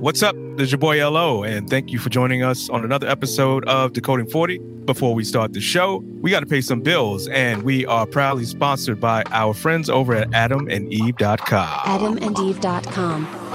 What's up? This is your boy LO, and thank you for joining us on another episode of Decoding 40. Before we start the show, we got to pay some bills, and we are proudly sponsored by our friends over at adamandeve.com. AdamandEve.com.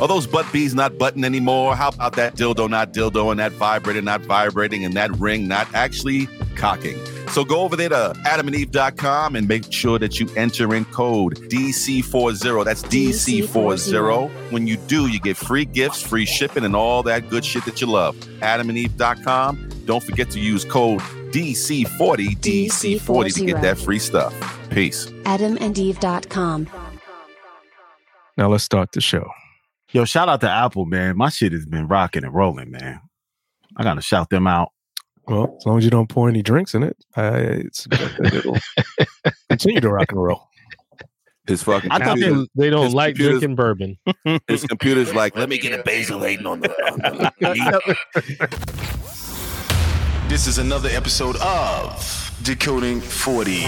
Are those butt bees not button anymore? How about that dildo not dildo and that vibrator not vibrating and that ring not actually cocking? So go over there to adamandeve.com and make sure that you enter in code DC40. That's DC40. When you do, you get free gifts, free shipping, and all that good shit that you love. adamandeve.com. Don't forget to use code DC40, DC40 to get that free stuff. Peace. AdamandEve.com. Now let's start the show. Yo, shout out to Apple, man. My shit has been rocking and rolling, man. I gotta shout them out. Well, as long as you don't pour any drinks in it, uh, it's it'll continue to rock and roll. His fucking I thought computer- Apple, they don't like drinking bourbon. His computer's like, let me get a basil Hayden on the. On the This is another episode of Decoding 40.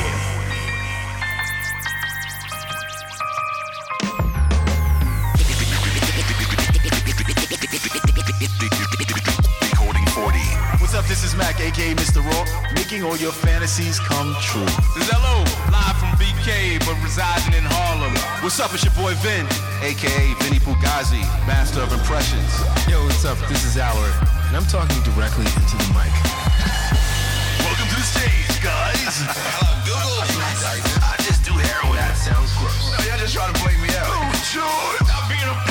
Up? This is Mac, aka Mr. Rourke, making all your fantasies come true. This is LO, live from BK, but residing in Harlem. What's up? It's your boy Vin, aka Vinny Fugazi, master of impressions. Yo, what's up? This is Alaric, and I'm talking directly into the mic. Welcome to the stage, guys. Hello, Google. I just do heroin. That sounds gross. No, y'all just trying to blame me out. Oh, sure. I'm being a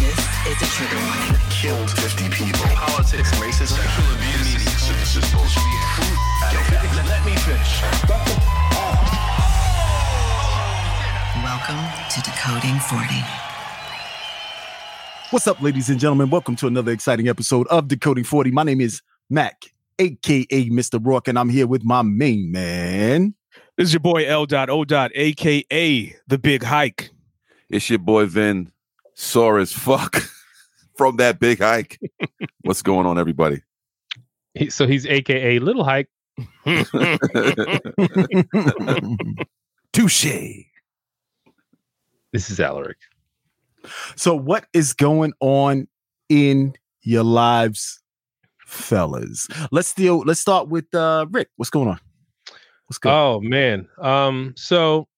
This is a trigger warning. Killed 50 people. Politics, racism, sexual abuse. This is bullshit. Let, let me finish. Welcome to Decoding 40. What's up, ladies and gentlemen? Welcome to another exciting episode of Decoding 40. My name is Mac, aka Mr. Rourke, and I'm here with my main man. This is your boy L. O. aka the Big Hike. It's your boy Vin, sore as fuck from that big hike. What's going on, everybody? He, so he's AKA Little Hike. Touche. This is Alaric. So, what is going on in your lives, fellas? Let's deal. Let's start with uh Rick. What's going on? What's good? Oh man. Um. So,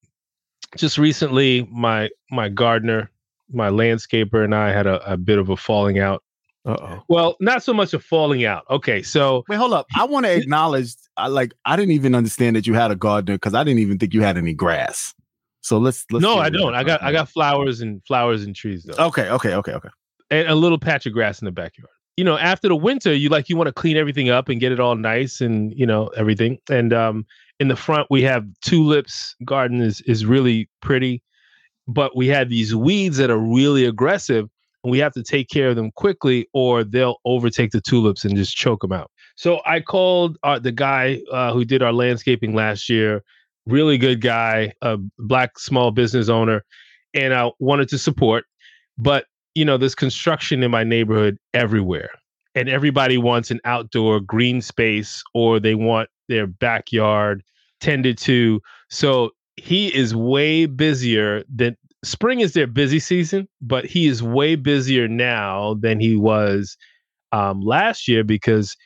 just recently, my my gardener, my landscaper, and I had a, a bit of a falling out. Uh oh. Well, not so much a falling out. Okay, so Wait, hold up. I want to acknowledge. I like. I didn't even understand that you had a gardener because I didn't even think you had any grass. So let's. let's no, I don't. I got I got flowers and flowers and trees though, Okay. Okay. Okay. Okay. and a little patch of grass in the backyard. You know, after the winter, you like you want to clean everything up and get it all nice and you know everything. And um, in the front, we have tulips. Garden is is really pretty, but we have these weeds that are really aggressive, and we have to take care of them quickly, or they'll overtake the tulips and just choke them out. So I called uh, the guy uh, who did our landscaping last year. Really good guy, a black small business owner, and I wanted to support. But you know, there's construction in my neighborhood everywhere, and everybody wants an outdoor green space or they want their backyard tended to. So he is way busier than spring is their busy season, but he is way busier now than he was um, last year because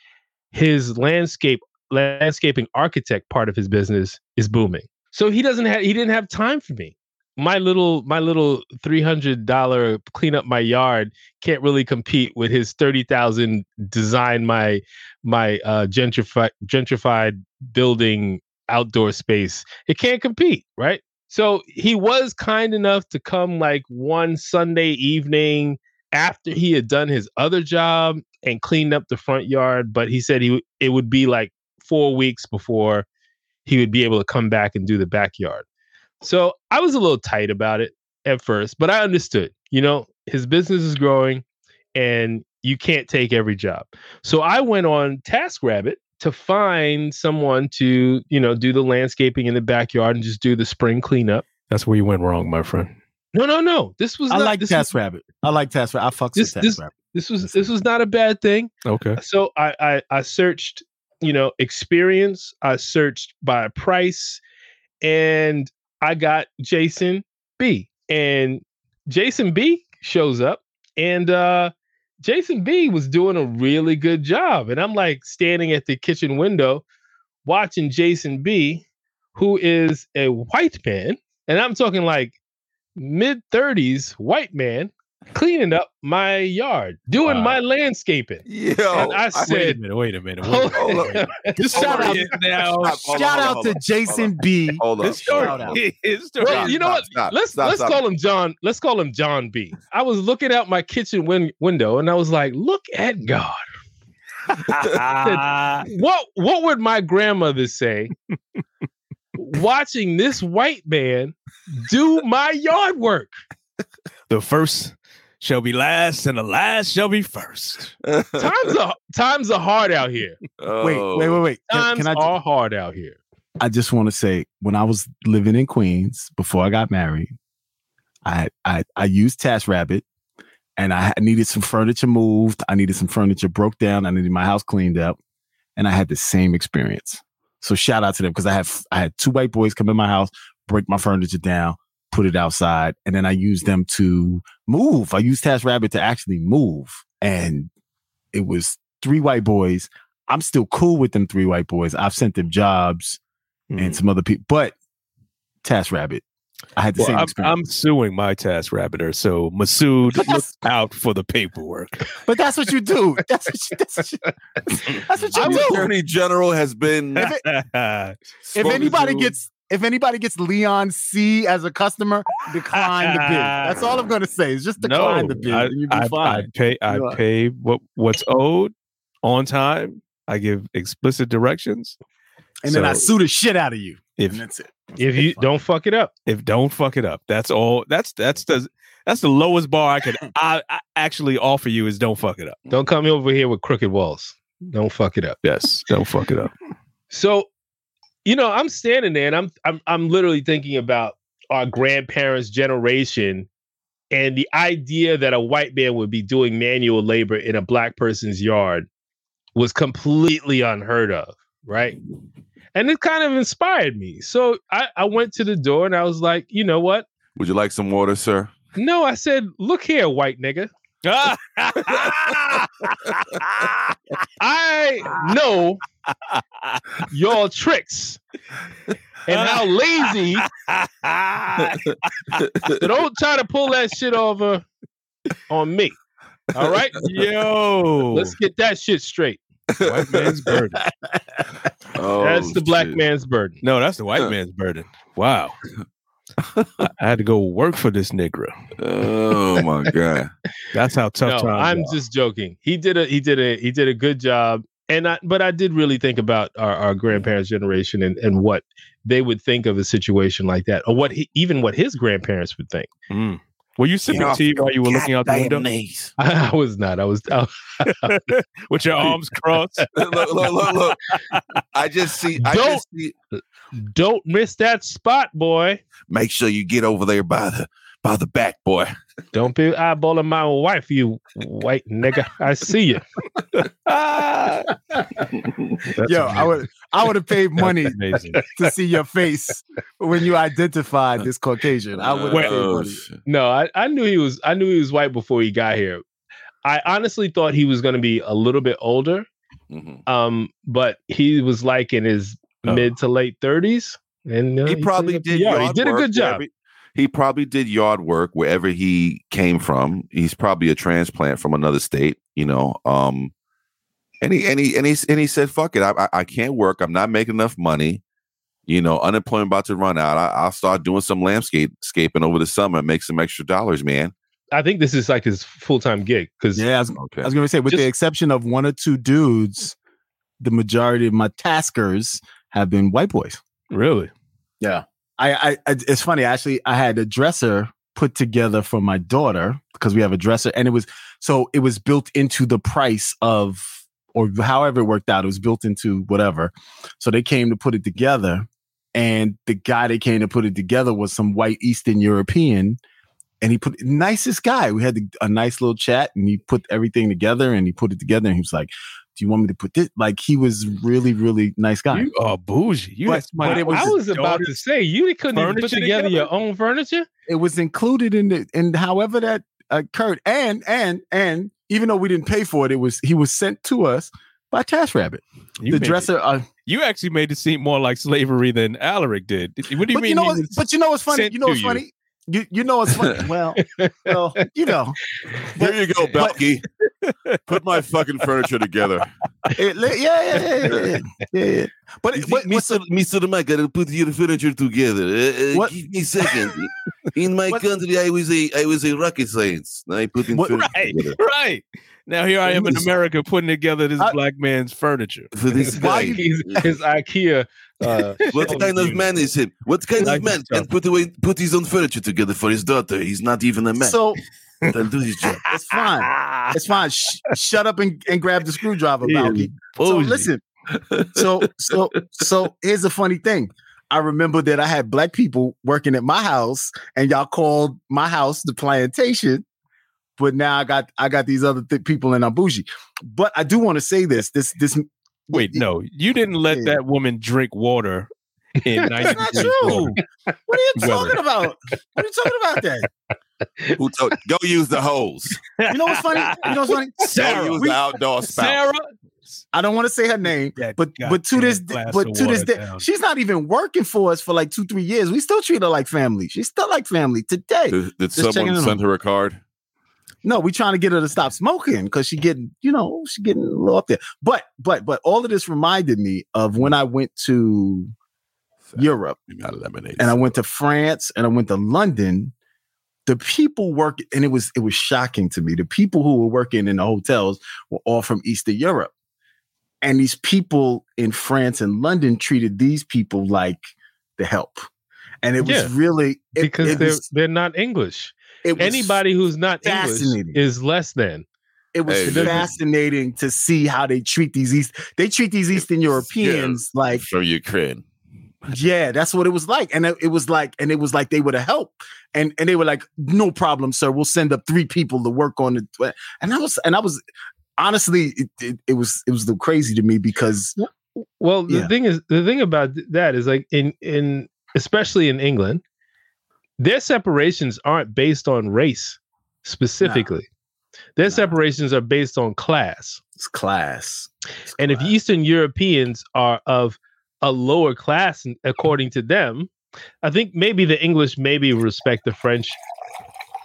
his landscape landscaping architect part of his business is booming. So he doesn't have he didn't have time for me. My little my little three hundred dollar clean up my yard can't really compete with his thirty thousand design my my uh, gentrified gentrified building outdoor space. It can't compete, right? So he was kind enough to come like one Sunday evening after he had done his other job and cleaned up the front yard, but he said he it would be like 4 weeks before he would be able to come back and do the backyard. So I was a little tight about it at first, but I understood. You know, his business is growing and you can't take every job. So I went on TaskRabbit to find someone to, you know, do the landscaping in the backyard and just do the spring cleanup. That's where you went wrong, my friend. No, no, no. This was I not, like this Rabbit. I like TaskRabbit. I fucks This- with this- TaskRabbit. This was this was not a bad thing. Okay. So I, I I searched, you know, experience. I searched by price, and I got Jason B. And Jason B shows up and uh Jason B was doing a really good job. And I'm like standing at the kitchen window watching Jason B, who is a white man, and I'm talking like mid 30s white man cleaning up my yard, doing Wow. my landscaping. Yo, and I Wait a said, minute. Wait a minute. Wait a minute. Hold Shout out- now. Stop, hold on, Shout out to Jason B. Hold up. This story Shout out. story. Well, you know stop, what? stop, let's stop, let's stop. call him John. Let's call him John B. I was looking out my kitchen win- window and I was like, "Look at God." What what would my grandmother say? watching this white man do my yard work. the first shall be last, and the last shall be first. Times are times are hard out here. Wait, wait, wait, wait. Can, Times can I? ju- are hard out here. I just want to say, when I was living in Queens before I got married, I I I used Task Rabbit, and I needed some furniture moved. I needed some furniture broke down. I needed my house cleaned up, and I had the same experience. So shout out to them because I have I had two white boys come in my house, break my furniture down, put it outside, and then I used them to move. I used TaskRabbit to actually move, and it was three white boys. I'm still cool with them three white boys. I've sent them jobs Mm. and some other people, but TaskRabbit, I had the Well, same I'm, experience. I'm suing my task rabbiter, so Masood, look out for the paperwork. but that's what you do. That's what you, that's what you, that's what you The do. attorney general has been. If If anybody to. gets if anybody gets Leon C as a customer, decline the bid. That's all I'm going to say. Is just decline the bid, I, and you'll be I, I pay. I You are- pay what what's owed on time. I give explicit directions. and then I sue the shit out of you. If And that's it. If you don't fuck it up. if don't fuck it up, that's all. That's that's the that's the lowest bar I could I, I actually offer you is don't fuck it up. Don't come over here with crooked walls. Don't fuck it up. Yes, don't fuck it up. So, you know, I'm standing there and I'm I'm I'm literally thinking about our grandparents' generation and the idea that a white man would be doing manual labor in a black person's yard was completely unheard of, right? And it kind of inspired me. So I, I went to the door and I was like, you know what? Would you like some water, sir? No, I said, look here, white nigga. I know your tricks and how lazy. So don't try to pull that shit over on me. All right, Yo, let's get that shit straight. white man's burden. Oh, That's the black shit. man's burden. No, that's the white man's burden. Wow. I I had to go work for this nigga. Oh my god. That's how tough No, times I'm are. just joking. He did a he did a he did a good job. And I but I did really think about our, our grandparents' generation and, and what they would think of a situation like that, or what he, even what his grandparents would think. Mm. Were you sipping tea while you were looking out the window I was not. I was. I, with your arms crossed? look, look, look, look. I just see. I Don't- just see. don't miss that spot, boy. Make sure you get over there by the by the back, boy. Don't be eyeballing my wife, you white nigga. I see you. That's Yo, I would I would have paid money to see your face when you identified this Caucasian. I would have paid Oh, money. No, I, I knew he was. I knew he was white before he got here. I honestly thought he was going to be a little bit older. Mhm. Um, but he was like in his Oh. mid to late thirties, and uh, He probably cleaned up the did. yard. Yard He did a good job. wherever- He probably did yard work wherever he came from. He's probably a transplant from another state, you know. Um, and he and he and he and he said, "Fuck it, I I, I can't work. I'm not making enough money. You know, unemployment about to run out. I, I'll start doing some landscape scaping over the summer and make some extra dollars, man." I think this is like his full time gig because Yeah, I was, Okay. I was going to say, with the exception of one or two dudes, the majority of my taskers have been white boys. Really? I, I, I it's funny. Actually, I had a dresser put together for my daughter because we have a dresser, and it was so it was built into the price of or however it worked out. It was built into whatever. So they came to put it together, and the guy that came to put it together was some white Eastern European, and he put nicest guy. We had a nice little chat, and he put everything together, and he put it together, and he was like. Do you want me to put this? Like he was really, really nice guy. You are bougie. You But- but it with I was was about to say you couldn't even put together, together? your own furniture. it was included in the in however that occurred. And and and even though we didn't pay for it, it was he was sent to us by TaskRabbit. You the dresser. Uh, you actually made it seem more like slavery than Alaric did. What do you but mean? you know, was but you know what's funny? You know what's funny? you? Funny? You you know it's funny? well, well, you know, Here you go, Belky. Put my fucking furniture together. it, yeah, yeah, yeah, yeah, yeah, yeah, yeah. But it, what, what's the, Mr. Mike, gotta put your furniture together. Uh, What- Give me a second. In my What- country, I was a I was a rocket science. I put in What- furniture right, together. right. Now here I am in America putting together this I- black man's furniture. for this Why guy. His, his IKEA. Uh, What kind of man is him? What kind Like of man yourself. can put away put his own furniture together for his daughter? He's not even a man. so I'll do his job. it's fine. It's fine. Sh- shut up and, and grab the screwdriver, Yeah. So listen. So so so here's a funny thing. I remember that I had black people working at my house, and y'all called my house the plantation. But now I got I got these other th- people and I'm bougie. But I do want to say this. This this Wait, no, you didn't let Yeah. that woman drink water in That's not true. What are you Weather. talking about? What are you talking about that? Who told, go use the hose. You know what's funny? You know what's funny? Go Sarah, use we- the outdoor spout. Sarah, I don't want to say her name, That but but to this but to this day, down. she's not even working for us for like two three years. We still treat her like family. She's still like family today. Did, did someone in send her a card? No, we trying to get her to stop smoking because she getting you know she getting a little up there. But but but all of this reminded me of when I went to Europe got lemonade. and I went to France and I went to London. The people work and it was it was shocking to me. The people who were working in the hotels were all from Eastern Europe. And these people in France and London treated these people like the help. And it was really it, because it they're was, they're not English. It was Anybody who's not English fascinating. is less than. it was Hey, fascinating to see how they treat these East they treat these Eastern Europeans like from Ukraine. Yeah, that's what it was like, and it, it was like, and it was like they would have helped, and and they were like, "No problem, sir. We'll send up three people to work on it." And I was, and I was, honestly, it, it, it was, it was the crazy to me because Well, the Yeah. thing is, the thing about that is like in in especially in England, their separations aren't based on race specifically. Their No. separations are based on class. it's class. It's And if. Eastern Europeans are of a lower class, according to them, I think maybe the English maybe respect the French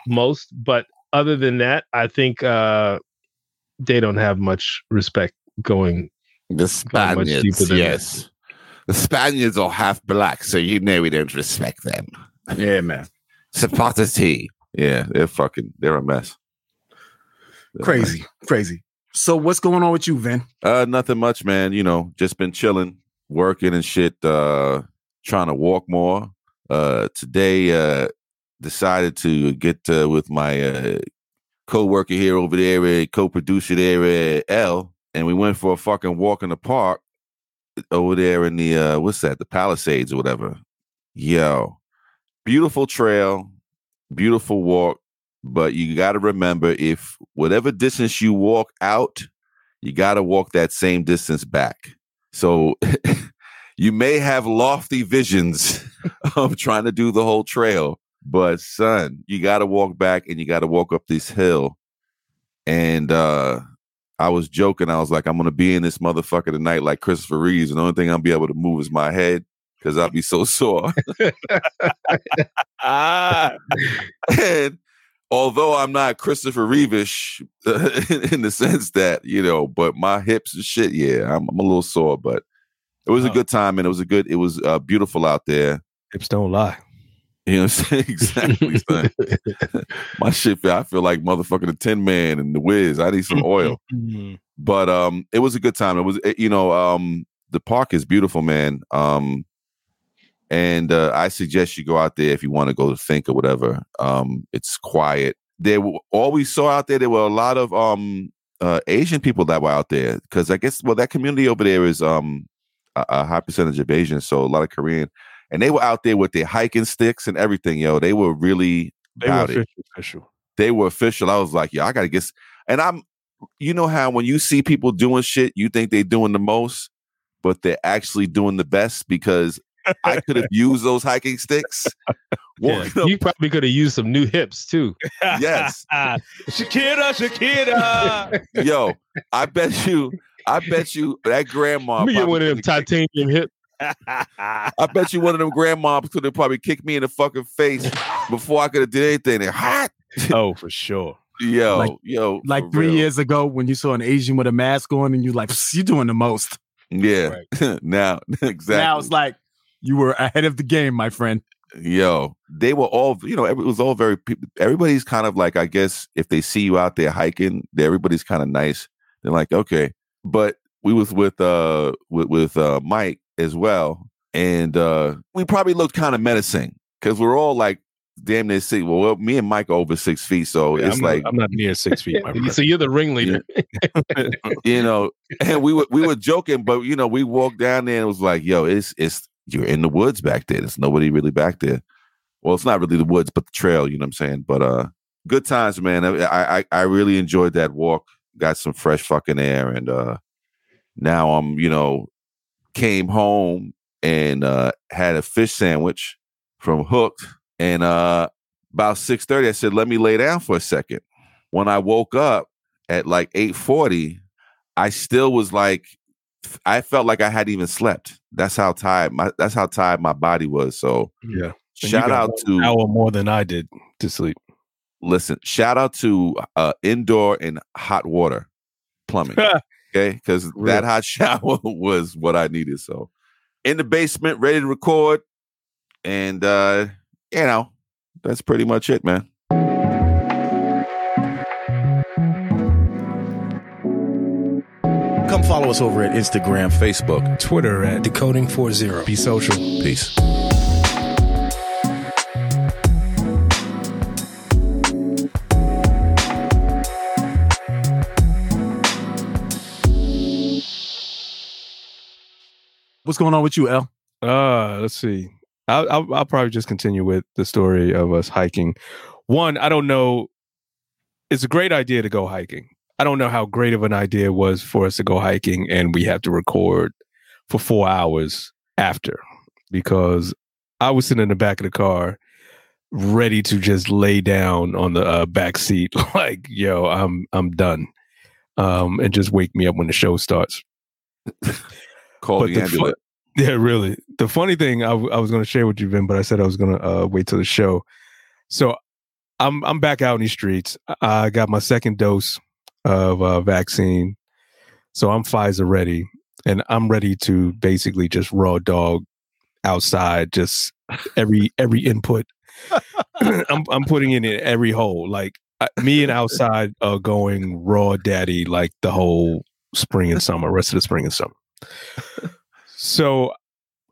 most, but other than that, I think uh, they don't have much respect going. The Gone much deeper Spaniards, than yes. The Spaniards are half black, so you know we don't respect them. Yeah, man, Sepatity. Yeah, they're fucking, they're a mess. They're a mess. crazy, crazy. So what's going on with you, Vin? Uh, nothing much, man. You know, just been chilling, working and shit. Uh, trying to walk more. Uh, today, uh, decided to get uh, with my uh co-worker here over there, uh, co-producer there, uh, L, and we went for a fucking walk in the park over there in the uh, what's that? The Palisades or whatever. Yo, beautiful trail, beautiful walk. But you got to remember, if whatever distance you walk out, you got to walk that same distance back. So you may have lofty visions of trying to do the whole trail, but son, you got to walk back and you got to walk up this hill. And uh I was joking. I was like, I'm gonna be in this motherfucker tonight like Christopher Reeves, and the only thing I'll be able to move is my head because I'll be so sore. ah, and although I'm not Christopher Reevish in, in the sense that you know, but my hips and shit, yeah, I'm, I'm a little sore, but it was a Oh. good time and it was a good, it was uh, beautiful out there. hips don't lie. You know what I'm saying? exactly. son. my shit, I feel like motherfucking the Tin Man and the Wiz. I need some oil, but um, it was a good time. It was, it- you know, um, the park is beautiful, man. Um, and uh, I suggest you go out there if you want to go to think or whatever. Um, it's quiet. There, were, all we saw out there, there were a lot of um uh, Asian people that were out there because I guess well that community over there is um a, a high percentage of Asian, so a lot of Korean, and they were out there with their hiking sticks and everything. Yo, they were really They were official, official. they were official. I was like, yeah, I gotta get. And I'm you know how when you see people doing shit, you think they're doing the most, but they're actually doing the best because I could have used those hiking sticks. Yeah. Walking up- You probably could have used some new hips too. yes. Shakira, Shakira. Yo, I bet you, I bet you that grandma. Let me get one of them could've kicked- titanium hips. I bet you one of them grandmoms could have probably kicked me in the fucking face before I could have did anything. They're hot. oh, for sure. Yo, Like- yo. Like three real. years ago when you saw an Asian with a mask on and you like, "Psst, you doing the most. Yeah. now, exactly. Now it's like you were ahead of the game, my friend. Yo, they were all, you know, it was all very, everybody's kind of like, I guess, if they see you out there hiking, they- everybody's kind of nice. They're like, okay. But we was with, uh, with, with, uh, Mike as well. And, uh, we probably looked kind of menacing because we're all like damn near six. Well, well, me and Mike are over six feet. So Yeah, it's I'm, like, not, I'm not near six feet. My friend. so you're the ringleader. you know, and we were, we were joking, but you know, we walked down there and it was like, yo, it's, it's, you're in the woods back there. There's nobody really back there. Well, it's not really the woods, but the trail, you know what I'm saying? But uh good times, man. I I, I really enjoyed that walk. Got some fresh fucking air and uh now I'm, you know, came home and uh had a fish sandwich from Hooked and uh about 6:30 I said, "Let me lay down for a second. When I woke up at like 8:40, I still was like I felt like I hadn't even slept. That's how tired my that's how tired my body was. So Yeah. Shout out to hour more than I did to sleep. listen, shout out to uh indoor and hot water plumbing. okay, because that hot shower was what I needed. So in the basement, ready to record. And uh, you know, that's pretty much it, man. Follow us over at Instagram, Facebook. Twitter at Decoding 40. Be Social. Peace. What's going on with you, L? Uh, let's see. I'll, I'll I'll probably just continue with the story of us hiking. One, I don't know. It's a great idea to go hiking. I don't know how great of an idea it was for us to go hiking and we have to record for four hours after because I was sitting in the back of the car ready to just lay down on the uh, back seat like yo I'm I'm done um and just wake me up when the show starts Call But the the ambulance. Yeah, really. The funny thing I, w- I was going to share with you, Vin, but I said I was going to uh, wait till the show. So I'm I'm back out in the streets. I got my second dose of uh, vaccine, so I'm Pfizer ready, and I'm ready to basically just raw dog outside, just every every input. I'm I'm putting in every hole. Like uh, me and outside are going raw daddy like the whole spring and summer, rest of the spring and summer. So,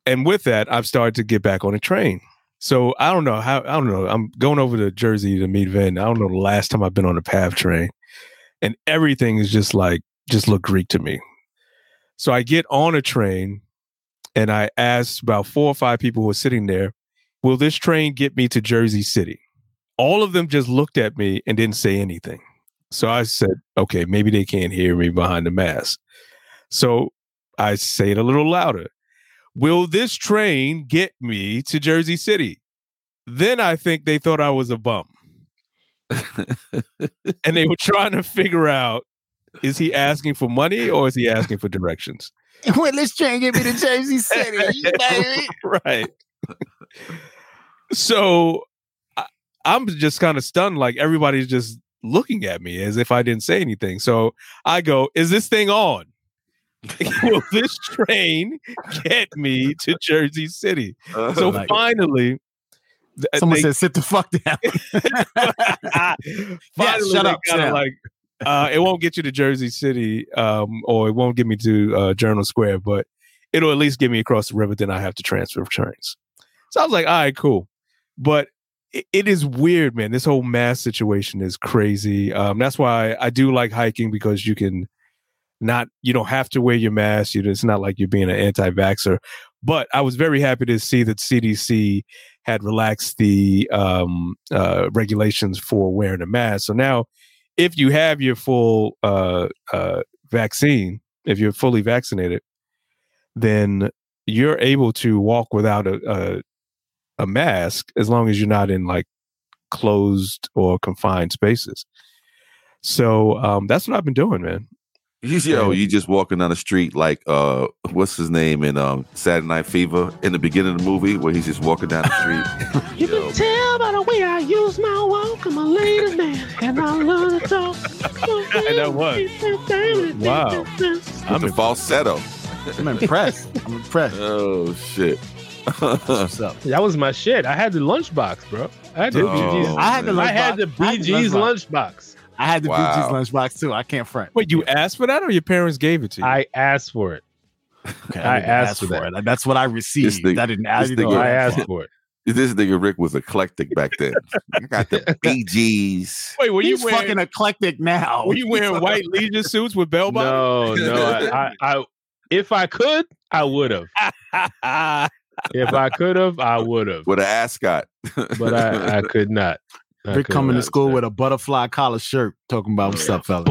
and with that, I've started to get back on a train. So I don't know how. I don't know. I'm going over to Jersey to meet Vin. I don't know the last time I've been on a PATH train, and everything is just like just look Greek to me. So I get on a train, and I asked about four or five people who were sitting there, "Will this train get me to Jersey City?" All of them just looked at me and didn't say anything. So I said, "Okay, maybe they can't hear me behind the mask." So I say it a little louder. Will this train get me to Jersey City? Then I think they thought I was a bum. and they were trying to figure out is he asking for money or is he asking for directions? Well, let's try and get me to Jersey City, right. So I, I'm just kind of stunned. Like everybody's just looking at me as if I didn't say anything. So I go, Is this thing on? Will this train get me to Jersey City? So uh-huh. Like- finally, th- Someone they- said, "Sit the fuck down." finally shut up, kinda like uh, it won't get you to Jersey City, um, or it won't get me to uh, Journal Square, but it'll at least get me across the river. Then I have to transfer trains. So I was like, all right, cool. But it, it is weird, man. This whole mass situation is crazy. Um, that's why I do like hiking because you can not, you don't have to wear your mask. You, it's not like you're being an anti-vaxxer. But I was very happy to see that CDC had relaxed the um, uh, regulations for wearing a mask. So now, if you have your full uh, uh, vaccine, if you're fully vaccinated, then you're able to walk without a, a a mask as long as you're not in like closed or confined spaces. So um, that's what I've been doing, man. You, yo, you just walking down the street like uh what's his name in um Saturday Night Fever in the beginning of the movie where he's just walking down the street. You can tell by the way I use my walk. I'm a ladies man, and I love to talk. and that was. Wow. I'm the falsetto. I'm impressed. I'm impressed. Oh shit. What's up? That was my shit. I had the lunchbox, bro. I had the Did Bee you? Gees. I had the I had lunchbox. the I had the Gees lunchbox. lunchbox. I had the Wow. Bee Gees lunchbox too. I can't front. Wait, you asked for that or your parents gave it to you? I asked for it. Okay, I didn't asked ask for that. it. That's what I received. nigga- I didn't. I this didn't nigga- No, I ask asked for it. This nigga Rick was eclectic back then. I got the Bee Gees. Wait, were you He's wearing, fucking eclectic now. were you wearing white leisure suits with bell bottoms? No, no. I, I, I, if I could, I would have. If I could have, I would have. With an ascot. But I, I could not. I Rick coming to school with a butterfly collar shirt, talking about what's up, fella.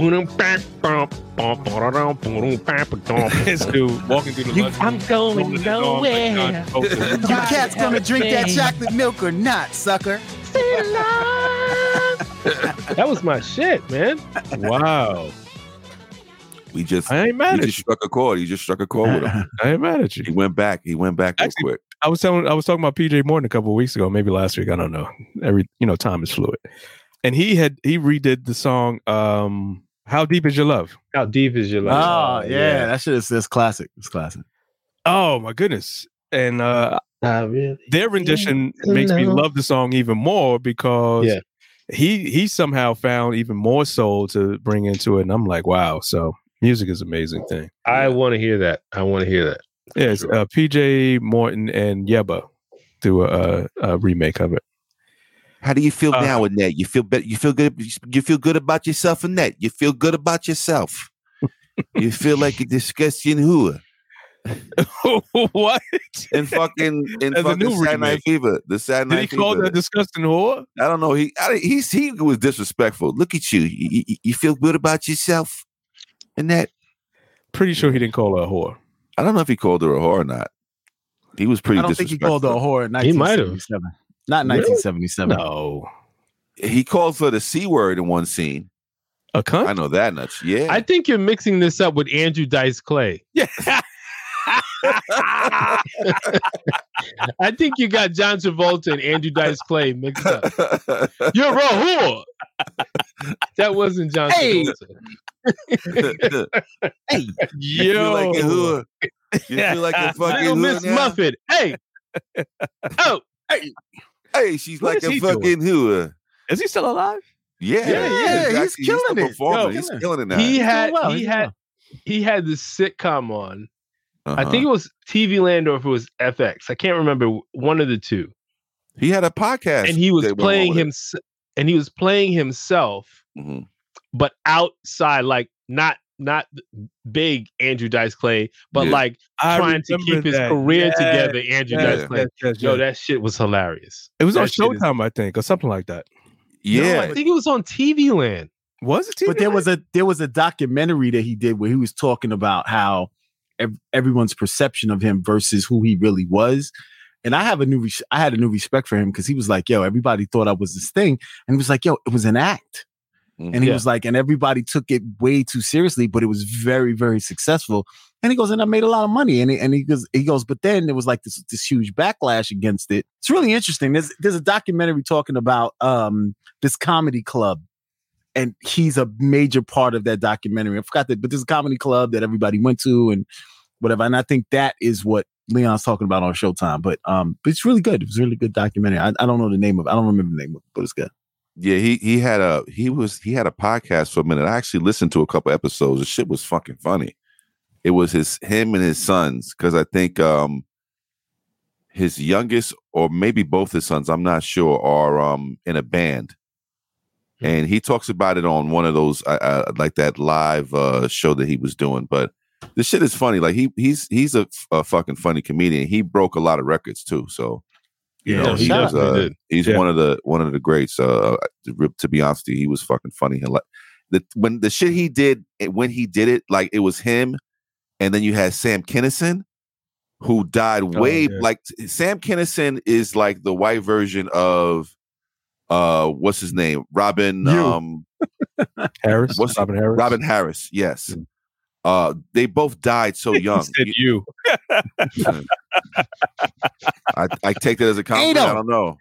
this dude walking through the You- lunch I'm going rolling like nowhere. John You cat's gonna drink that chocolate milk or not, sucker? That was my shit, man. wow. We just I ain't mad at just you. struck a chord. He just struck a chord with him. I ain't mad at you. He went back. He went back real quick. I was telling I was talking about PJ Morton a couple of weeks ago, maybe last week. I don't know. Every you know, time is fluid. And he had he redid the song um How Deep Is Your Love? How deep is your love? Oh yeah, that shit is this classic. It's classic. Oh my goodness. And uh really. their rendition to makes me love the song even more because Yeah. he he somehow found even more soul to bring into it. And I'm like, wow. So music is an amazing thing. I want to hear that. I want to hear that. Yes, uh, PJ Morton and Yebba do a, a, a remake of it. How do you feel Uh, now, Annette? You feel better. You feel good. You feel good about yourself, Annette. You feel good about yourself. you feel like a disgusting who what? in fucking in As fucking new Saturday Night. Fever. The Saturday Did Night he call Fever. that disgusting whore? I don't know. He I, he's he was disrespectful. Look at you. You, you. you feel good about yourself, Annette. Pretty sure he didn't call her a whore. I don't know if he called her a whore or not. He was pretty. I don't think he called her a disrespectful. whore in He might have. 1977. Not Really? 1977. No. He called her the c word in one scene. A cunt? I know that much. Yeah. I think you're mixing this up with Andrew Dice Clay. Yeah. I think you got John Travolta and Andrew Dice Clay mixed up. You're a whore. That wasn't John Hey. Travolta. Hey, You feel like a Yo. hood. You feel like a fucking Little Miss now? Muffet. Hey. Oh, Hey, hey, she's What like a doing? fucking hood. Is he still alive? Yeah, Yeah, yeah, he's, he's killing still it. Yo, he's killing it. now. he had well, he he's had well. he had this sitcom on. I Uh-huh. think it was TV Land or if it was FX. I can't remember one of the two. he had a podcast, And he was playing him and he was playing himself. Mhm. But outside, like not not big Andrew Dice Clay, but Yeah. like I trying to remember keep his career Yes, together, Andrew yes, Dice Clay. yes, yes, Yo, that shit was hilarious. it was on that shit is- Showtime, I think, or something like that. No, Yeah, I think it was on TV Land. Was it? TV but there Land? was a there was a documentary that he did where he was talking about how ev- everyone's perception of him versus who he really was. And I have a new res- I had a new respect for him because he was like, "Yo, everybody thought I was this thing," and he was like, "Yo, it was an act." Mhm. And he Yeah. was like, and everybody took it way too seriously, but it was very, very successful. And he goes, and I made a lot of money. And he, and he goes, he goes, but then there was like this this huge backlash against it. It's really interesting. There's there's a documentary talking about um this comedy club, and he's a major part of that documentary. I forgot that, but there's a comedy club that everybody went to and whatever. And I think that is what Leon's talking about on Showtime. But um, but it's really good. It was a really good documentary. I, I don't know the name of. it. I don't remember the name of it, but it's good. Yeah. He he had a he was he had a podcast for a minute. I actually listened to a couple episodes. The shit was fucking funny. It was his him and his sons because I think um his youngest or maybe both his sons, I'm not sure, are um in a band. And he talks about it on one of those uh, uh, like that live uh show that he was doing. But the shit is funny. Like he he's he's a, a fucking funny comedian. He broke a lot of records too. So Yeah, know, he was out. He uh, he's Yeah. one of the one of the greats. Uh, to, to be honest, with you, he was fucking funny. Hila- the when the shit he did eh, when he did it, like it was him, and then you had Sam Kinison, who died way yeah. like Sam Kinison is like the white version of uh what's his name? Robin You. um Harris. What's- Robin Harris. Robin Harris, yes. Uh they both died so He young. said you. I, I take that as a compliment. I don't know.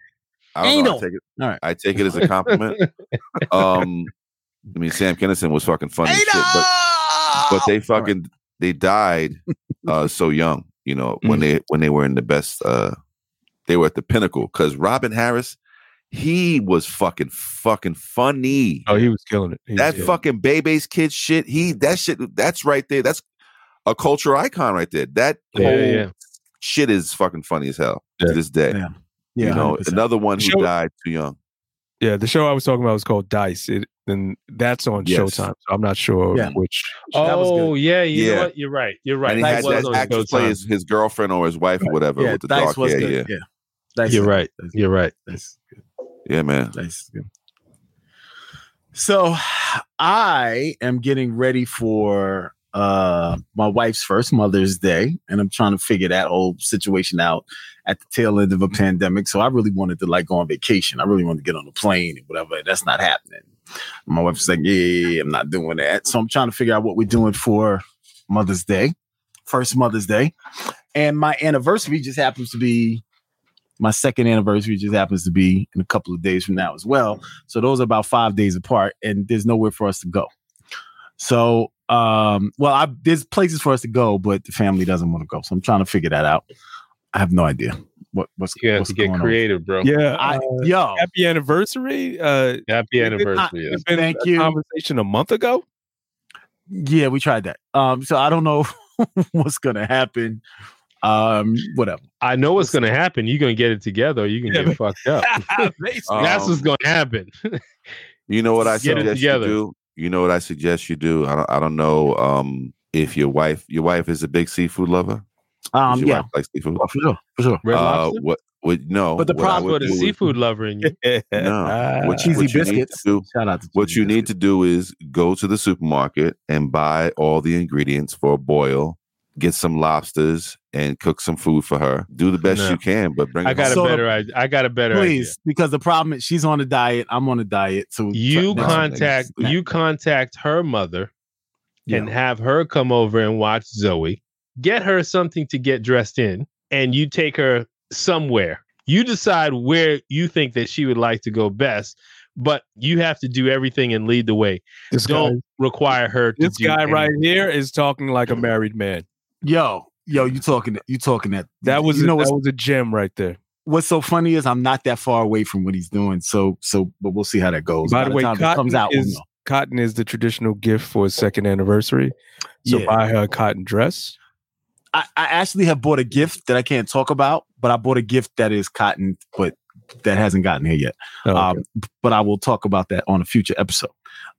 I don't know. I take it. All right. I take it as a compliment. um, I mean, Sam Kinison was fucking funny, shit, but but they fucking they died uh so young. You know when Mm. they when they were in the best. uh They were at the pinnacle because Robin Harris, he was fucking fucking funny. Oh, he was killing it. He that killing it. fucking Bebe's kid shit. He that shit. That's right there. That's a culture icon right there. That Yeah, whole yeah. shit is fucking funny as hell Yeah. to this day. Yeah. Yeah, you know, 100%. another one who Show- died too young. Yeah, the show I was talking about was called Dice. It and that's on Yes. Showtime. So I'm not sure Yeah. which. That was Oh yeah, you Yeah. know what? You're right. You're right. and he That had was that on play his, his girlfriend or his wife or whatever yeah, with the Dice dark was hair. good. Yeah. Yeah. Dice You're is- right. You're right. Dice is good. Yeah, man. Dice is. So I am getting ready for uh my wife's first Mother's Day, and I'm trying to figure that whole situation out at the tail end of a pandemic. So I really wanted to like go on vacation. I really wanted to get on a plane and whatever. That's not happening. My wife's like, yeah, yeah, yeah, I'm not doing that. So I'm trying to figure out what we're doing for Mother's Day, first Mother's Day. And my anniversary just happens to be my second anniversary just happens to be in a couple of days from now as well. So those are about five days apart, and there's nowhere for us to go. So, um, well, I, there's places for us to go, but the family doesn't want to go. So I'm trying to figure that out. I have no idea what what's You have what's to get going on. creative, bro. Yeah, I, uh, yo, happy anniversary. Uh, Happy It did not- anniversary. it's been Thank a you. Conversation a month ago. yeah, we tried that. Um, so I don't know what's gonna happen. Um, whatever. I know what's gonna happen. You're gonna get it together, or you can Yeah, get fucked up. Basically. That's what's Um, gonna happen. You know what I Get suggest you do? You know what I suggest you do? I don't I don't know um if your wife your wife is a big seafood lover. Um, your yeah, like seafood. for sure, for sure. Red Uh, lobster. what would no? But the problem would Put a do is- seafood lover in you. No. What, Cheesy what you need biscuits. do Shout out to what Cheesy you need to do is go to the supermarket and buy all the ingredients for a boil. Get some lobsters and cook some food for her. Do the best No. you can, but bring. I it got a home. So- better idea. I got a better Please, because the problem is she's on a diet. I'm on a diet. So. You No, contact niggas. you contact her mother and have her come over and watch Zoe. Get her something to get dressed in, and you take her somewhere. You decide where you think that she would like to go best, but you have to do everything and lead the way. This Don't require her to this do guy right here is talking like a married man. Yo, yo, you talking? You talking that? That was you know what's, that was a gem right there. what's so funny is I'm not that far away from what he's doing. So so, but we'll see how that goes. By the way, cotton comes out, we'll is cotton is the traditional gift for his second anniversary. So Yeah. buy her a cotton dress. I, I actually have bought a gift that I can't talk about, but I bought a gift that is cotton, but that hasn't gotten here yet. Oh, okay. Um, but I will talk about that on a future episode.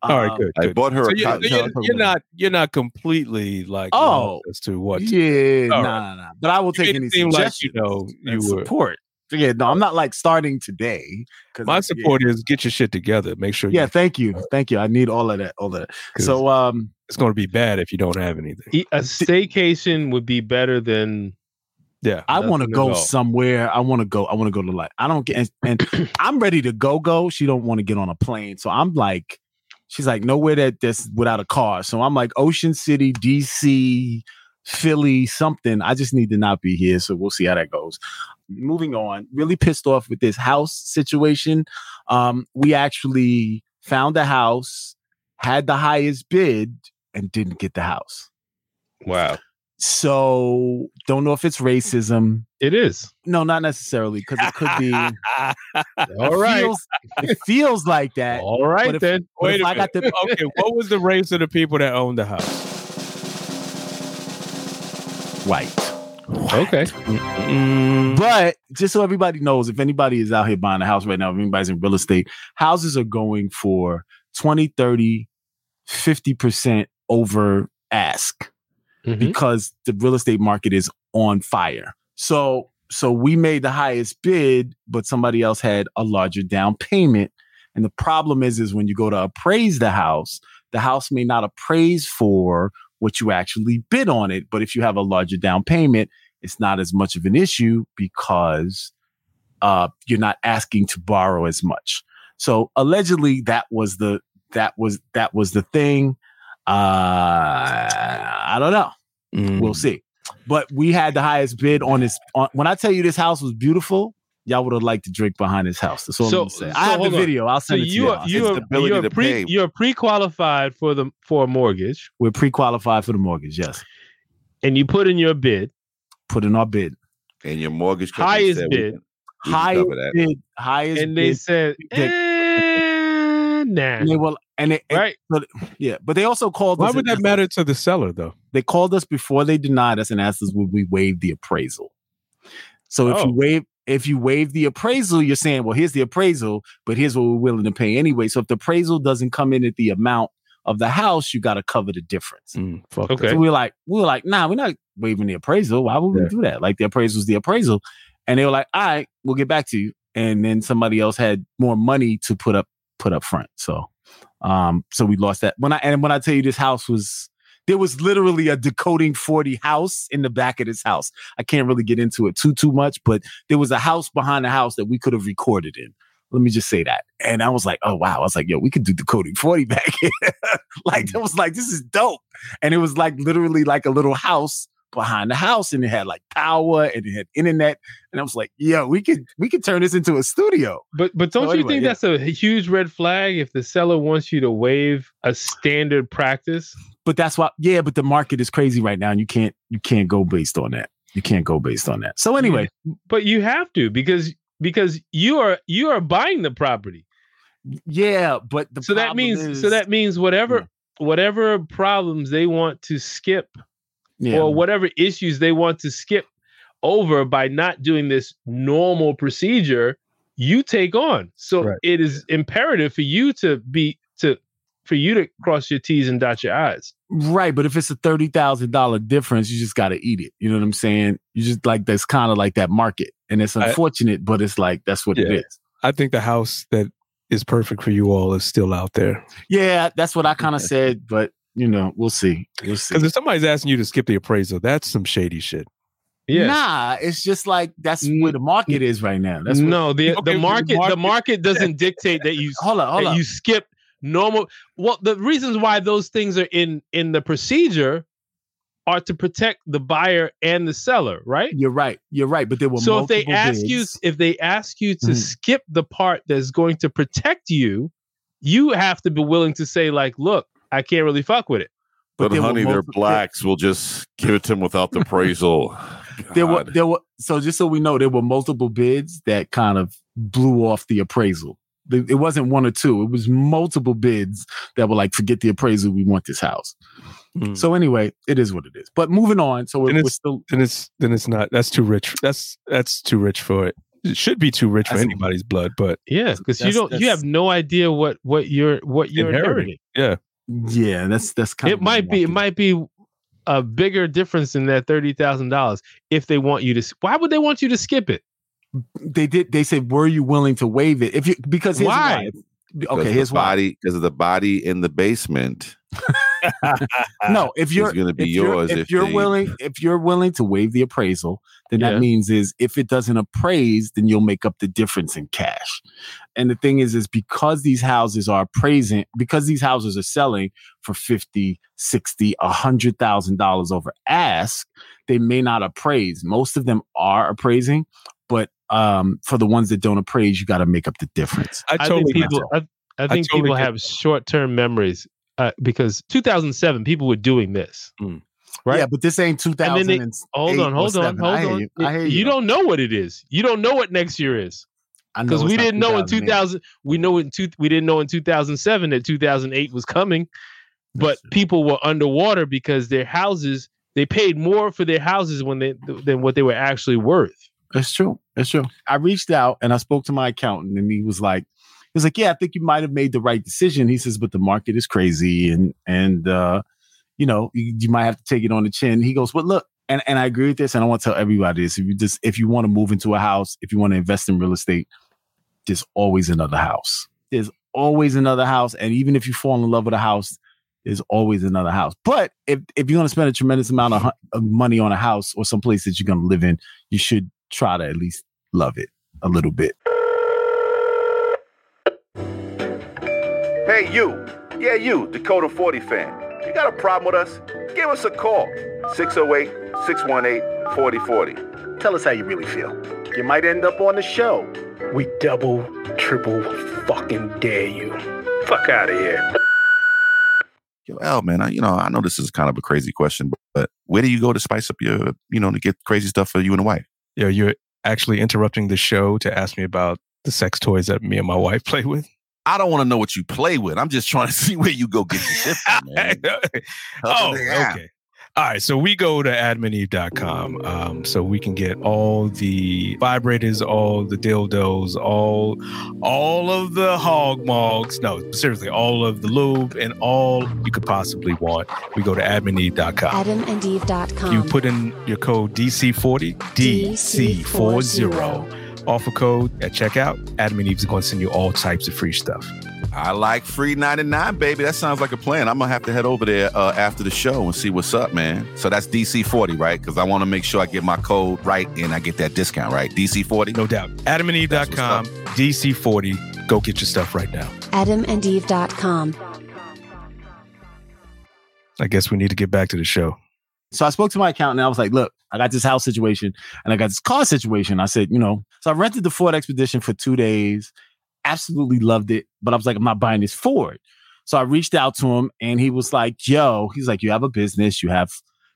All right, Um, good. I bought her So a you, cotton. so you're, you're not you're not completely like Oh. lost as to what Yeah, no, no, right. nah, nah. But I will take made any it seem like, you know, you and were- support. Yeah, no, I'm not like starting today. 'cause my I- support is get your shit together. Make sure Yeah, you, thank you, thank you. I need all of that, all of that. 'cause So, um, it's going to be bad if you don't have anything. A staycation would be better than Yeah. I want to go somewhere. I want to go. I want to go to like. I don't get. And, and I'm ready to go. Go. She don't want to get on a plane. So I'm like, she's like nowhere that that's without a car. So I'm like Ocean City, DC, Philly, something. I just need to not be here. So we'll see how that goes. Moving on. Really pissed off with this house situation. Um, we actually found a house, had the highest bid, and didn't get the house. wow. So don't know if it's racism. It is. No, not necessarily, because it could be. All right. it feels, it feels like that. All right if- then. Wait if a I got minute. the okay, what was the race of the people that owned the house? white, Okay. Mm, but just so everybody knows, if anybody is out here buying a house right now, if anybody's in real estate, houses are going for 20, 30, 50% over ask. Mhm. because the real estate market is on fire. So so we made the highest bid, but somebody else had a larger down payment. And the problem is is when you go to appraise the house, the house may not appraise for what you actually bid on it. But if you have a larger down payment, it's not as much of an issue because uh, you're not asking to borrow as much. So allegedly, that was the that was that was the thing. Uh, I don't know. Mm. We'll see. But we had the highest bid on this. On, when I tell you this house was beautiful, y'all would have liked to drink behind this house. That's all So- I'm saying. so I have the on. video. I'll So send it to you you. are you are, the ability you're to pre, you're pre-qualified for the for a mortgage, We're pre-qualified for the mortgage. Yes, and you put in your bid. put in our bid. And your mortgage company Highest said bid. can- we can highest bid. Highest and they bid. said, eh, nah. And they will, and they, and- Right. but yeah, but they also called Why us. would that matter to the seller, though? They called us before they denied us and asked us would we waive the appraisal. So if Oh. you waive if you waive the appraisal, you're saying, well, here's the appraisal, but here's what we're willing to pay anyway. So if the appraisal doesn't come in at the amount of the house, you got to cover the difference. Mm, fuck Okay. So we are like, we were like, nah, we're not waiving the appraisal. Why would we do that? Like the appraisal's the appraisal. And they were like, all right, we'll get back to you. And then somebody else had more money to put up put up front. So um, so we lost that. When I and when I tell you this house was there was literally a decoding 40 house in the back of this house. I can't really get into it too too much, but there was a house behind the house that we could have recorded in. Let me just say that. And I was like, oh wow. I was like, yo, we could do decoding 40 back here. like it was like, this is dope. And it was like literally like a little house behind the house, and it had like power and it had internet. And I was like, yo, we could we could turn this into a studio. But but don't So you anyway, think yeah. that's a huge red flag if the seller wants you to waive a standard practice? But that's why, yeah, but the market is crazy right now, and you can't you can't go based on that. You can't go based on that. So anyway, But you have to because because you are you are buying the property. yeah, but the So that means is- so that means whatever hmm. whatever problems they want to skip yeah, or whatever issues they want to skip over by not doing this normal procedure, you take on. So Right. it is imperative for you to be to for you to cross your T's and dot your I's. right. But if it's a thirty thousand dollar difference, you just got to eat it. You know what I'm saying? You just like that's kind of like that market, and it's I- unfortunate, but it's like that's what it Yeah. is. I think the house that is perfect for you all is still out there. Yeah, that's what I kind of said, but you know, we'll see. We'll see. Because if somebody's asking you to skip the appraisal, that's some shady shit. Yeah. Nah, it's just like that's where the market is right now. That's what, no, the Okay, the the market the market- market doesn't dictate that you Hold on, hold that on. you skip normal. Well, the reasons why those things are in in the procedure are to protect the buyer and the seller, right? You're right. You're right. But there were So if they multiple ask you if they ask you to Mhm. skip the part that's going to protect you, you have to be willing to say like, look, I can't really fuck with it. but But honey, they're blacks. We'll just give it to them without the appraisal. There were there were so just so we know there were multiple bids that kind of blew off the appraisal. It it wasn't one or two. It was multiple bids that were like, forget the appraisal. We want this house. Mm. So anyway, it is what it is. But moving on. So we're, And we're still then it's then it's not. That's too rich. That's that's too rich for it. It should be too rich for anybody's blood, but Yeah, because you don't you have no idea what what you're what you're Inheriting. inheriting. yeah, yeah, that's that's kind of It of might be it might be a bigger difference than that thirty thousand dollars if they want you to. Why would they want you to skip it? they did they said, were you willing to waive it? If you because Why? why. Because Okay, here's body because of the body in the basement. no, if you're gonna be if you're- yours if, if you're they- willing, if you're willing to waive the appraisal, then Yeah. that means is if it doesn't appraise, then you'll make up the difference in cash. And the thing is, is because these houses are appraising, because these houses are selling for 50, 60, a hundred thousand dollars over ask, they may not appraise. Most of them are appraising, um, for the ones that don't appraise, you got to make up the difference. I I totally think people. I, I think totally people have short term memories uh, because 2007 people were doing this. Mm. Right. Yeah, but this ain't 2000. they- Hold on, hold on, hold I hear on. You, I hear you you. don't know what it is. You don't know what next year is. Because we didn't know in 2000 we know in two we didn't know in 2007 that 2008 was coming but people were underwater because their houses they paid more for their houses when they than what they were actually worth That's true. That's true. I reached out and I spoke to my accountant, and he was like, he was like, yeah, I think you might have made the right decision. He says, but the market is crazy, and and uh, you know, you, you might have to take it on the chin. He goes, well, look, and and I agree with this, and I want to tell everybody this: if you just if you want to move into a house, if you want to invest in real estate, there's always another house. There's always another house, and even if you fall in love with a house, there's always another house. But if if you're gonna spend a tremendous amount of, of money on a house or some place that you're gonna live in, you should try to at least love it a little bit. Hey, you. Yeah, you, Decoding 40 fan. You got a problem with us? Give us a call. 608 618 4040. Tell us how you really feel. You might end up on the show. We double, triple fucking dare you. Fuck out of here. Yo, Al, man, I, you know, I know this is kind of a crazy question, but, but where do you go to spice up your, you know, to get crazy stuff for you and the wife? Yeah, you're actually interrupting the show to ask me about the sex toys that me and my wife play with. I don't want to know what you play with. I'm just trying to see where you go get your shit from, man. oh, okay. All right, so we go to adamandeve.com um, so we can get all the vibrators, all the dildos, all all of the hog mogs. No, seriously, all of the lube and all you could possibly want. We go to adamandeve.com. AdamandEve.com. You put in your code DC40, DC40, offer code at checkout. Adam and is going to send you all types of free stuff. I like free 99, baby. That sounds like a plan. I'm going to have to head over there uh, after the show and see what's up, man. So that's DC40, right? Because I want to make sure I get my code right and I get that discount, right? DC40? No doubt. AdamandEve.com, DC40. Go get your stuff right now. AdamandEve.com. I guess we need to get back to the show. So I spoke to my accountant and I was like, look, I got this house situation and I got this car situation. I said, you know, so I rented the Ford Expedition for two days, absolutely loved it, but I was like, I'm not buying this Ford. So I reached out to him and he was like, yo, he's like, you have a business, you have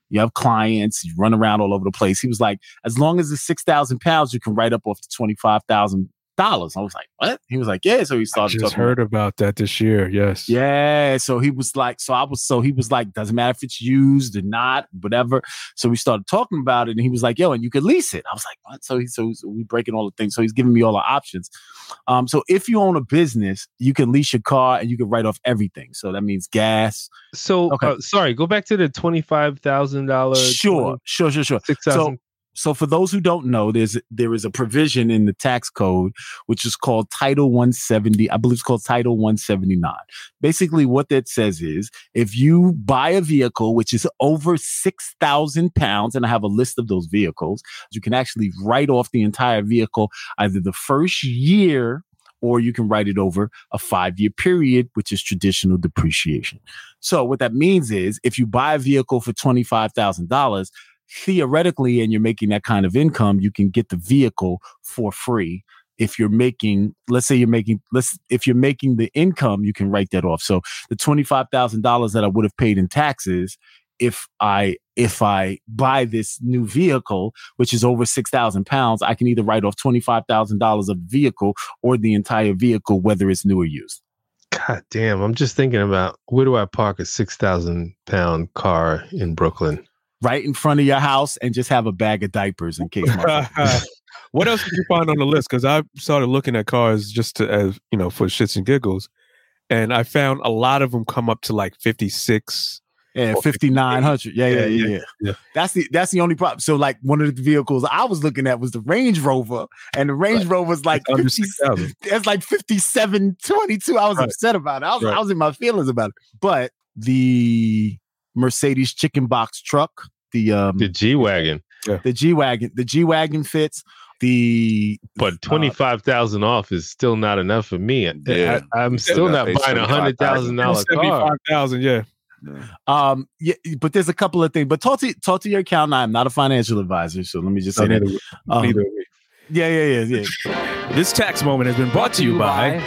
you have clients, you run around all over the place. He was like, as long as it's six thousand pounds, you can write up off five thousand dollars. I was like, what? He was like, yeah. So he I started just talking heard about that this year. Yes. yeah. So he was like, so I was, so he was like, doesn't matter if it's used or not, whatever. So we started talking about it and he was like, yo, and you could lease it. I was like, what? So he, so, so we breaking all the things. So he's giving me all the options. Um, so if you own a business, you can lease your car and you can write off everything. So that means gas. So Okay. uh, sorry, go back to the twenty five thousand dollars. Sure, sure, sure, sure. Six So, thousand. so for those who don't know, there's there is a provision in the tax code which is called Title 170. I believe it's called Title 179. Basically, what that says is if you buy a vehicle which is over six thousand pounds, and I have a list of those vehicles, you can actually write off the entire vehicle either the first year or you can write it over a five year period, which is traditional depreciation. So what that means is if you buy a vehicle for $25,000, theoretically, and you're making that kind of income, you can get the vehicle for free. If you're making, let's say you're making, let's, if you're making the income, you can write that off. So the $25,000 that I would have paid in taxes, if I, if I buy this new vehicle, which is over 6,000 pounds, I can either write off $25,000 of vehicle or the entire vehicle, whether it's new or used. God damn! I'm just thinking about where do I park a six thousand pound car in Brooklyn? Right in front of your house and just have a bag of diapers in case. what else did you find on the list? Because I started looking at cars just to, as you know, for shits and giggles, and I found a lot of them come up to like fifty six. Yeah, fifty nine hundred. Yeah, yeah, yeah, yeah. That's the that's the only problem. So like one of the vehicles I was looking at was the Range Rover, and the Range Rover was like Under 50, 6,000. it's like fifty seven twenty two. I was upset about it. I was. I was in my feelings about it. But the Mercedes chicken box truck, the um The G wagon, the G wagon, the G wagon fits. The but twenty five thousand off is still not enough for me. Yeah. I, am Still still not buying a hundred thousand dollar car. Seventy-five thousand. Yeah. um yeah, but there's a couple of things. But talk to talk to your accountant. I'm not a financial advisor, so let me just say No, that. neither- Um, neither yeah, yeah, yeah, yeah. This tax moment has been brought to you by.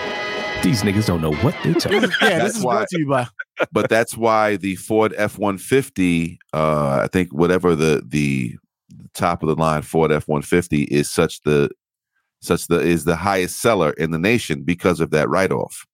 These niggas don't know what they're talking. This is- yeah, That's this is why- brought to you by but that's why the Ford F one fifty, uh, I think whatever the the top of the line Ford F one fifty is such the such the is the highest seller in the nation because of that write off.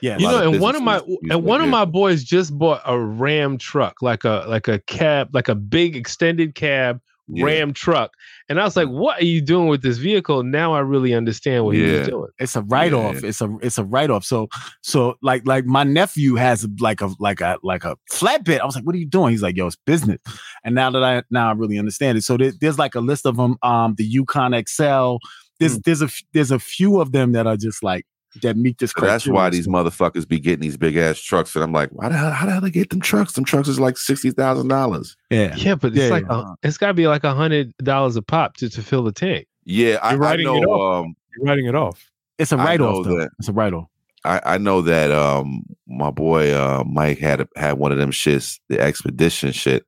yeah. You know, and one of my and one of my boys just bought a Ram truck, like a like a cab, like a big extended cab Yeah. Ram truck. And I was like, "What are you doing with this vehicle?" Now I really understand what he Yeah. was doing. It's a write off. Yeah. It's a it's a write off. So so like like my nephew has like a like a like a flatbed. I was like, what are you doing? He's like, yo, it's business. And now that I now I really understand it. So there, there's like a list of them. Um, the Yukon XL. There's there's a f- there's a few of them that are just like that meet this So that's why these motherfuckers be getting these big ass trucks. And I'm like, why the hell, how the hell they get them trucks? Them trucks is like sixty thousand dollars. Yeah. Yeah, but it's Yeah, like yeah. a, it's got to be like a hundred dollars a pop to, to fill the tank. Yeah, I, You're I writing it know. off. Um, You're writing it off. It's a write off. though. that. It's a write off. I, I know that um my boy uh Mike had a, had one of them shits, the expedition shit.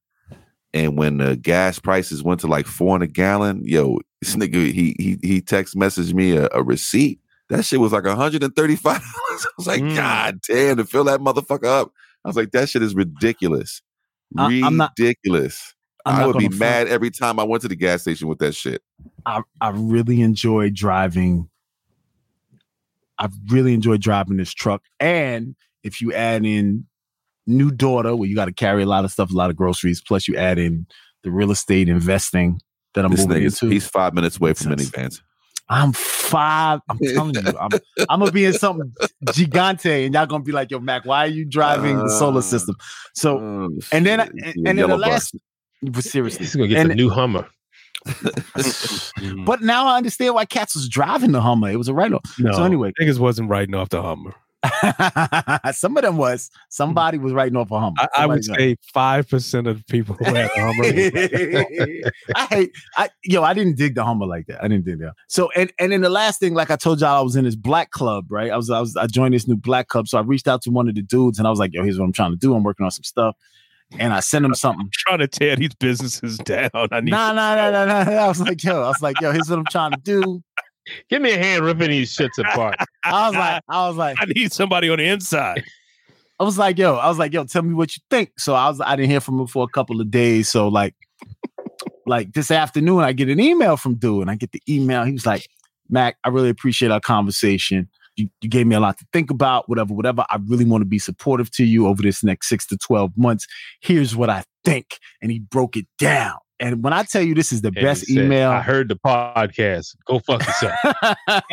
And when the gas prices went to like four in a gallon, yo, this nigga he he he text messaged me a, a receipt. That shit was like $135. I was like, Mm. God damn, to fill that motherfucker up. I was like, that shit is ridiculous. I- I'm not- ridiculous. I'm I would be front. mad every time I went to the gas station with that shit. I I really enjoy driving. I really enjoy driving this truck, and if you add in new daughter, where you got to carry a lot of stuff, a lot of groceries, plus you add in the real estate investing that I'm This moving into. he's five minutes away from minivans. I'm five. I'm telling you, I'm, I'm gonna be in something gigante, and y'all gonna be like, "Yo, Mac, why are you driving the solar Uh, system?" So, Oh, and then, I- and, and then the last, but seriously, He's gonna get and, the new Hummer. But now I understand why Cats was driving the Hummer. It was a write off. No, So anyway, niggas wasn't writing off the Hummer. some of them was. Hmm. Somebody was writing off a Hummer. I, I would say five percent of the people who had a Hummer. I hate. I yo, I didn't dig the Hummer like that. I didn't dig that. So and and then the last thing, like I told y'all, I was in this black club, right? I was I was I joined this new black club. So I reached out to one of the dudes and I was like, yo, here's what I'm trying to do. I'm working on some stuff. And I sent him something. trying to tear these businesses down. I need Nah, nah, nah, nah, nah. I was like, yo, I was like, yo, here's what I'm trying to do. Give me a hand ripping these shits apart. I was like, I was like, I need somebody on the inside. I was like, yo, I was like, yo, tell me what you think. So I was, I didn't hear from him for a couple of days. So like, like this afternoon, I get an email from dude, and I get the email. He was like, Mac, I really appreciate our conversation. You, you gave me a lot to think about, whatever, whatever. I really want to be supportive to you over this next six to 12 months. Here's what I think. And he broke it down. And when I tell you this is the And best said, email, I heard the podcast. Go fuck yourself.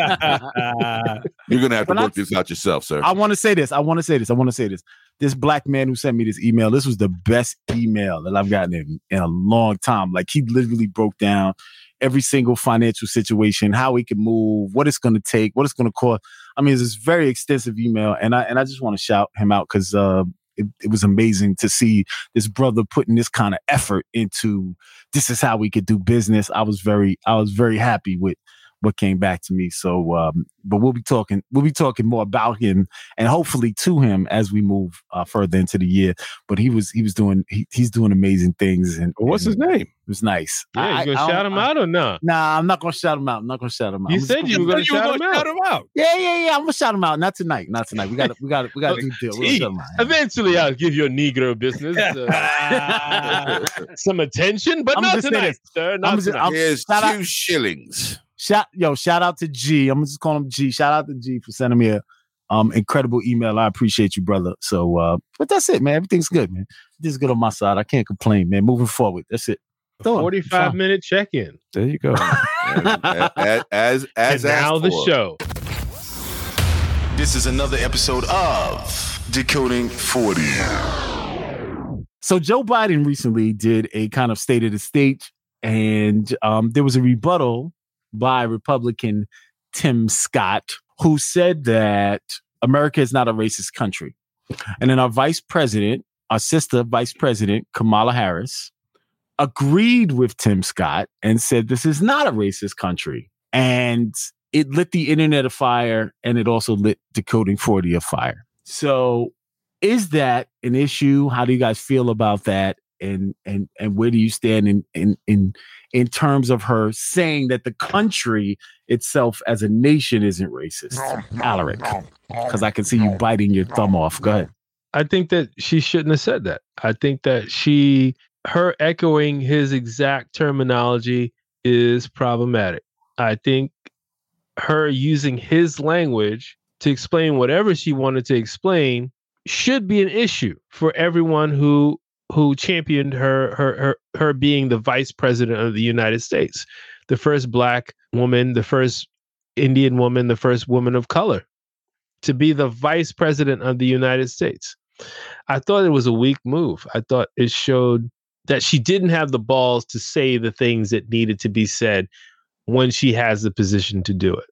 You're gonna have to When I- work this out yourself, sir. I want to say this. I want to say this. I want to say this. This black man who sent me this email, this was the best email that I've gotten in, in a long time. Like he literally broke down every single financial situation, how we can move, what it's going to take, what it's going to cost. I mean, it's this very extensive email, and I and I just want to shout him out because uh, it, it was amazing to see this brother putting this kind of effort into. This is how we could do business. I was very, I was very happy with what came back to me. So, um, but we'll be talking, we'll be talking more about him and hopefully to him as we move uh, further into the year. But he was, he was doing, he, he's doing amazing things. And What's and his name? It was nice. Yeah, you gonna shout him out or not? Nah, I'm not gonna shout him out. I'm not gonna shout him out. You I'm just said you were gonna You shout him gonna out. shout him out. Yeah, yeah, yeah. I'm gonna shout him out. Not tonight. Not tonight. We got, to we got, to we got to do a deal. We're gonna shout him out. Eventually, I'll give your Negro business uh, some attention, but I'm not just saying tonight, sir. Not I'm just- tonight. I'm- Here's shout out- two shillings. Shout yo, shout out to G. I'm just calling him G. Shout out to G for sending me a um incredible email. I appreciate you, brother. So uh, but that's it, man. Everything's good, man. Everything's good on my side. I can't complain, man. Moving forward. That's it. Doing 45 minute check in. There you go. as as as, And as now the for. show. This is another episode of Decoding 40. So Joe Biden recently did a kind of state of the state, and um, there was a rebuttal by Republican Tim Scott, who said that America is not a racist country. And then our vice president, our sister vice president, Kamala Harris, agreed with Tim Scott and said this is not a racist country. And it lit the internet afire and it also lit Decoding 40 afire. So is that an issue? How do you guys feel about that? And and and where do you stand in in in in terms of her saying that the country itself as a nation isn't racist? Alaric, because I can see you biting your thumb off. Go ahead. I think that she shouldn't have said that. I think that she, her echoing his exact terminology is problematic. I think her using his language to explain whatever she wanted to explain should be an issue for everyone who who championed her her her her being the vice president of the United States, the first black woman, the first Indian woman, the first woman of color to be the vice president of the United States. I thought it was a weak move. I thought it showed that she didn't have the balls to say the things that needed to be said when she has the position to do it.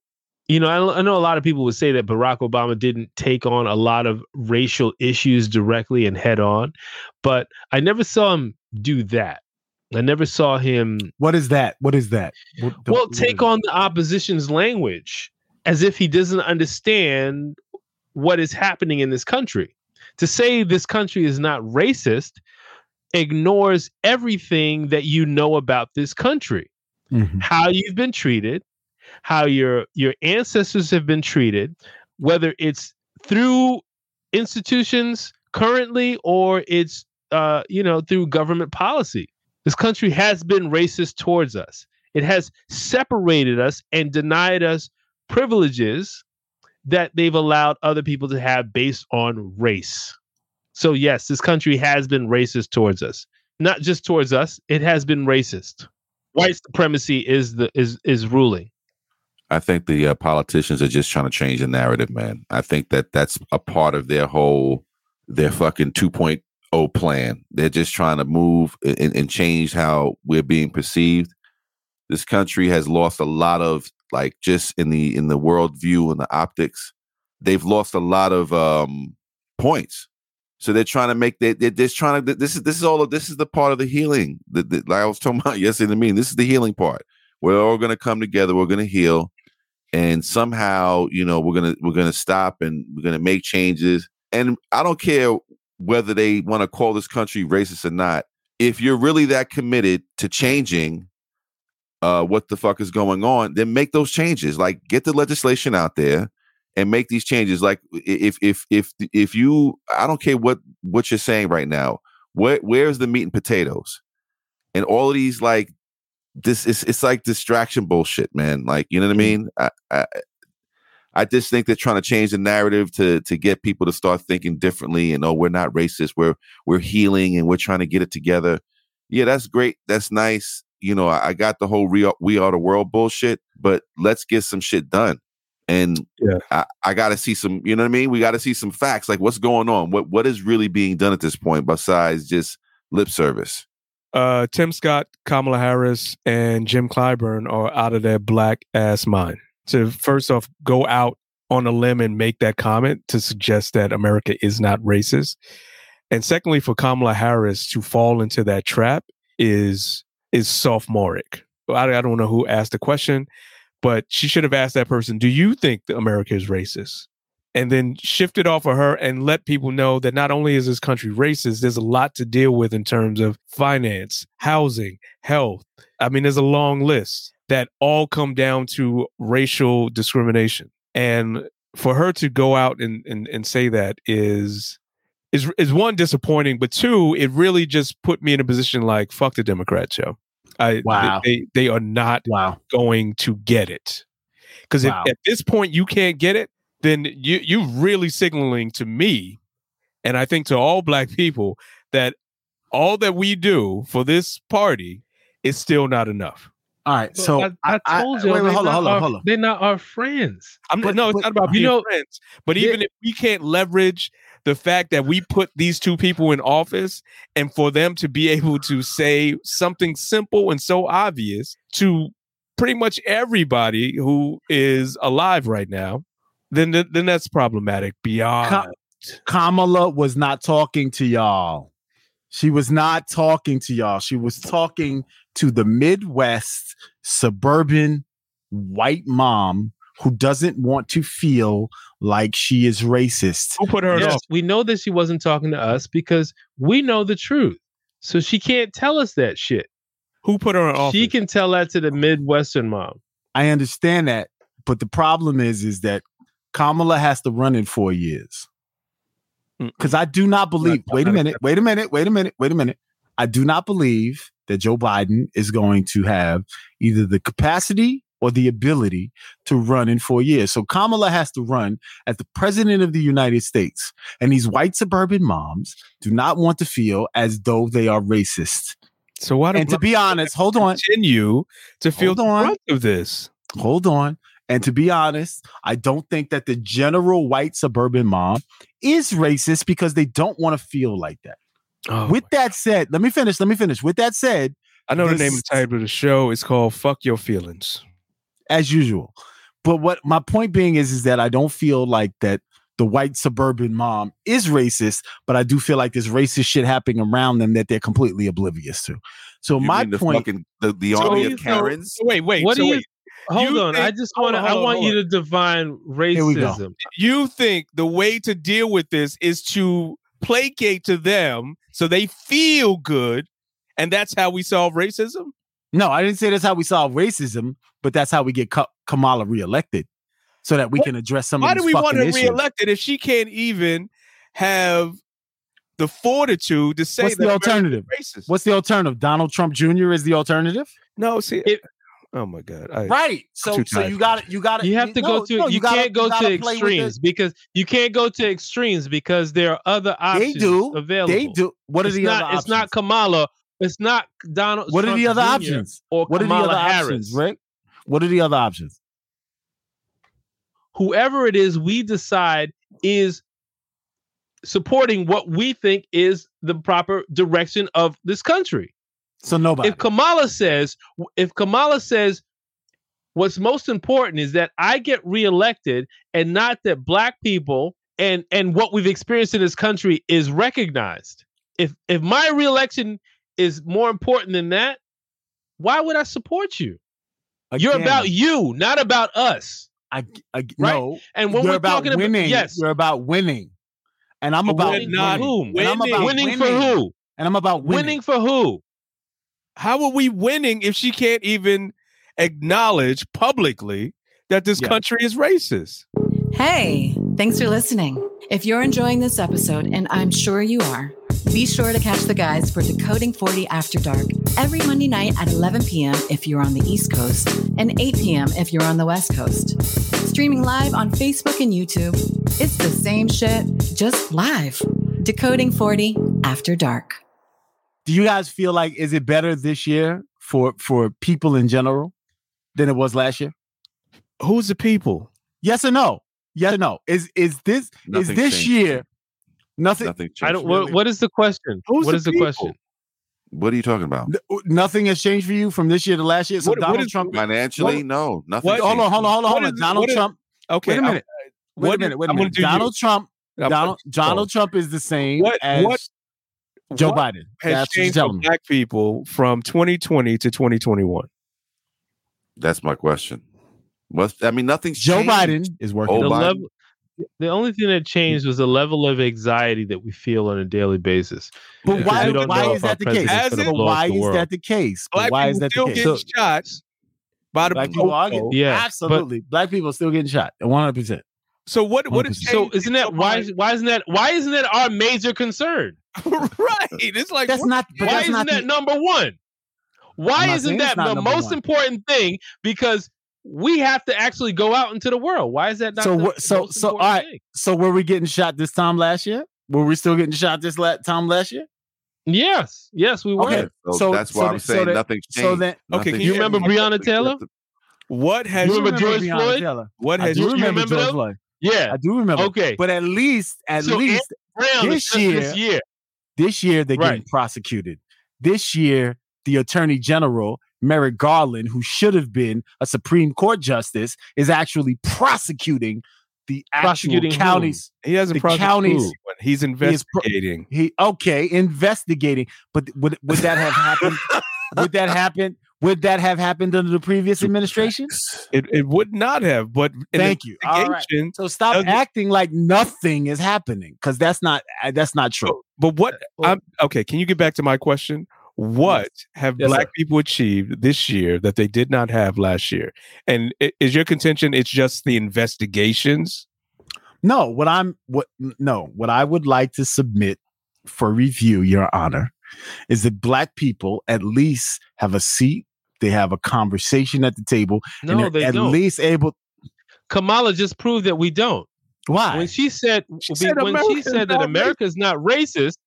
You know, I, I know a lot of people would say that Barack Obama didn't take on a lot of racial issues directly and head on, but I never saw him do that. I never saw him. What is that? What is that? What, well, take on the opposition's language as if he doesn't understand what is happening in this country. To say this country is not racist ignores everything that you know about this country, Mhm. how you've been treated, how your your ancestors have been treated, whether it's through institutions currently or it's uh, you know through government policy. This country has been racist towards us. It has separated us and denied us privileges that they've allowed other people to have based on race. So yes, this country has been racist towards us. Not just towards us, it has been racist. White supremacy is the is is ruling. I think the uh, politicians are just trying to change the narrative, man. I think that that's a part of their whole, their fucking 2.0 plan. They're just trying to move and, and change how we're being perceived. This country has lost a lot of, like, just in the in the world view and the optics. They've lost a lot of um points. So they're trying to make they they're just trying to this is this is all of this is the part of the healing that, that like I was talking about yesterday to me. This is the healing part. We're all gonna come together, we're gonna heal, and somehow, you know, we're gonna we're gonna stop and we're gonna make changes. And I don't care whether they want to call this country racist or not. If you're really that committed to changing uh what the fuck is going on, then make those changes. Like get the legislation out there and make these changes. Like if if if if you I don't care what what you're saying right now, where where's the meat and potatoes? And all of these like this is it's like distraction bullshit, man. Like, you know what I mm-hmm. mean? I, I I just think they're trying to change the narrative to to get people to start thinking differently and oh, we're not racist, we're we're healing and we're trying to get it together. Yeah, that's great. That's nice. You know, I, I got the whole we are, we are the world bullshit, but let's get some shit done. And Yeah. I, I gotta see some, you know what I mean? We gotta see some facts, like what's going on, what what is really being done at this point besides just lip service. Uh, Tim Scott, Kamala Harris, and Jim Clyburn are out of their black ass mind. To first off, go out on a limb and make that comment to suggest that America is not racist. And secondly, for Kamala Harris to fall into that trap is is sophomoric. I, I don't know who asked the question, but she should have asked that person, "Do you think that America is racist?" And then shift it off of her and let people know that not only is this country racist, there's a lot to deal with in terms of finance, housing, health. I mean, there's a long list that all come down to racial discrimination. And for her to go out and, and, and say that is is is one disappointing, but two, it really just put me in a position like fuck the Democrats, yo. I Wow. they they are not Wow. going to get it. Because Wow. if at this point you can't get it, then you you really signaling to me, and I think to all black people that all that we do for this party is still not enough. All right. Well, So I, I told you, wait, wait, they're hold on, not hold on, our- hold on. They're not our friends. I'm But- no, it's but- not about you being know, friends. But they- even if we can't leverage the fact that we put these two people in office and for them to be able to say something simple and so obvious to pretty much everybody who is alive right now, then th- then that's problematic beyond. Ka- Kamala was not talking to y'all. She was not talking to y'all. She was talking to the Midwest suburban white mom who doesn't want to feel like she is racist. who put her Yes, off? we know that she wasn't talking to us because we know the truth. So she can't tell us that shit. Who put her in office? She can tell that to the Midwestern mom. I understand that, but the problem is is that Kamala has to run in 4 years. Cuz I do not believe. not- Wait a minute. Wait a minute. Wait a minute. Wait a minute. I do not believe that Joe Biden is going to have either the capacity or the ability to run in 4 years. So Kamala has to run as the president of the United States. And these white suburban moms do not want to feel as though they are racist. so why do And to be honest, hold on. continue to feel Hold the on. brunt of this? hold on. And to be honest, I don't think that the general white suburban mom is racist because they don't want to feel like that. Oh, With that said, let me finish. Let me finish. With that said, I know the this- name and title of the show is called "Fuck Your Feelings." as usual, but what my point being is, is that I don't feel like that the white suburban mom is racist, but I do feel like there's racist shit happening around them that they're completely oblivious to. So You my mean the point, fucking- the, the So army of Karens. so- wait, wait. What so do you? wait. Hold You on. I just want to. I hold on, want you to define racism. You think the way to deal with this is to placate to them so they feel good, and that's how we solve racism? no, I didn't say that's how we solve racism, but that's how we get Ka- Kamala reelected, so that we What- can address some of the things. Why of do we want fucking her issues. reelected if she can't even have the fortitude to say What's the alternative? racist? What's the alternative? Donald Trump Jr. is the alternative, No, see, It- oh my god, I, right? So, so you got it. You got it. You have to no, go to. no, you, gotta- can't go gotta to play with extremes because you can't go to extremes because there are other options They do. available. They do. What are it's the not, other It's not? Kamala. It's not Donald. What are the other Jr. options? Or What are the Kamala other Harris. options, Rick? What are the other options? Whoever it is, we decide is supporting what we think is the proper direction of this country. So nobody. If Kamala says, if Kamala says, what's most important is that I get reelected and not that black people and and what we've experienced in this country is recognized. If if my reelection is more important than that, why would I support you? You're about you, not about us. I, I Right? no. And when we're about talking winning, about yes, you're about winning, and I'm about winning. not whom? And I'm winning. about winning, winning, for who? And I'm about winning. Winning for who? How are we winning if she can't even acknowledge publicly that this Yeah. country is racist? Hey, thanks for listening. If you're enjoying this episode, and I'm sure you are, be sure to catch the guys for Decoding 40 After Dark every Monday night at 11 p.m. if you're on the East Coast and 8 p.m. if you're on the West Coast. Streaming live on Facebook and YouTube. It's the same shit, just live. Decoding 40 After Dark. Do you guys feel like is it better this year for for people in general than it was last year? Who's the people? Yes or no? Yes or no? Is is this is this changed. year nothing? Nothing changed. I don't. What, what is the question? Who's what the is the people? question? What are you talking about? n- Nothing has changed for you from this year to last year. So What- what Donald is- Trump. Financially, no, nothing. what- hold on, hold on, hold on, hold on. is- Donald what is- Trump. Okay, Wait a I'm- minute. Wait a minute. Wait a I'm gonna minute. do you. Donald Trump. Donald Donald Trump is the same What- as what- Joe what Biden. has That's changed for black people from 2020 to 2021? That's my question. What's I mean, nothing's Joe changed. Biden is working. Oh, the Biden. level the only thing that changed mm. was the level of anxiety that we feel on a daily basis. But Because why? Why is that the case? president's Has it? But blow up why the is that the case? Black why people is that still the case? getting So- shots by the Black people are getting, popo. Yeah, but- absolutely. Black people still getting shot. One hundred percent. So what? What is So isn't that why? Why isn't that? Why isn't that our major concern? right? It's like That's what- not. But why that's isn't not that the, number one? Why isn't that the most one. important thing? Because we have to actually go out into the world. Why is that not So the what- so- most so, all right. thing? So were we getting shot this time last year? Were we still getting shot this la- time last year? Yes, yes, we were. Okay. So, So- that's so why the- I'm so saying the- nothing's changed. So then, Okay, Nothing can You you remember changed. Breonna Taylor? what has You remember George Breonna Floyd? Taylor. what I has you remember remember George them? Floyd. Yeah. I do remember. Okay. But at least, at So least Brown this year- this year. This year they're getting prosecuted. This year, the Attorney General Merrick Garland, who should have been a Supreme Court justice, is actually prosecuting the actual Prosecuting whom? counties. he hasn't the prosecuted counties- anyone. He's pro- investigating. He okay, investigating. But would would that have happened? would that happen? Would that have happened under the previous administration? it, it would not have, but Thank you. All right. So stop acting like nothing is happening because that's not uh, that's not true. But what? I'm okay. Can you get back to my question? What have Yes, black sir. people achieved this year that they did not have last year? And is your contention it's just the investigations? No, what I'm what no, what I would like to submit for review, Your Honor, is that black people at least have a seat, they have a conversation at the table, No, and they're they at don't. least able. Kamala just proved that we don't. Why? When she said, said when she said that not America is not racist,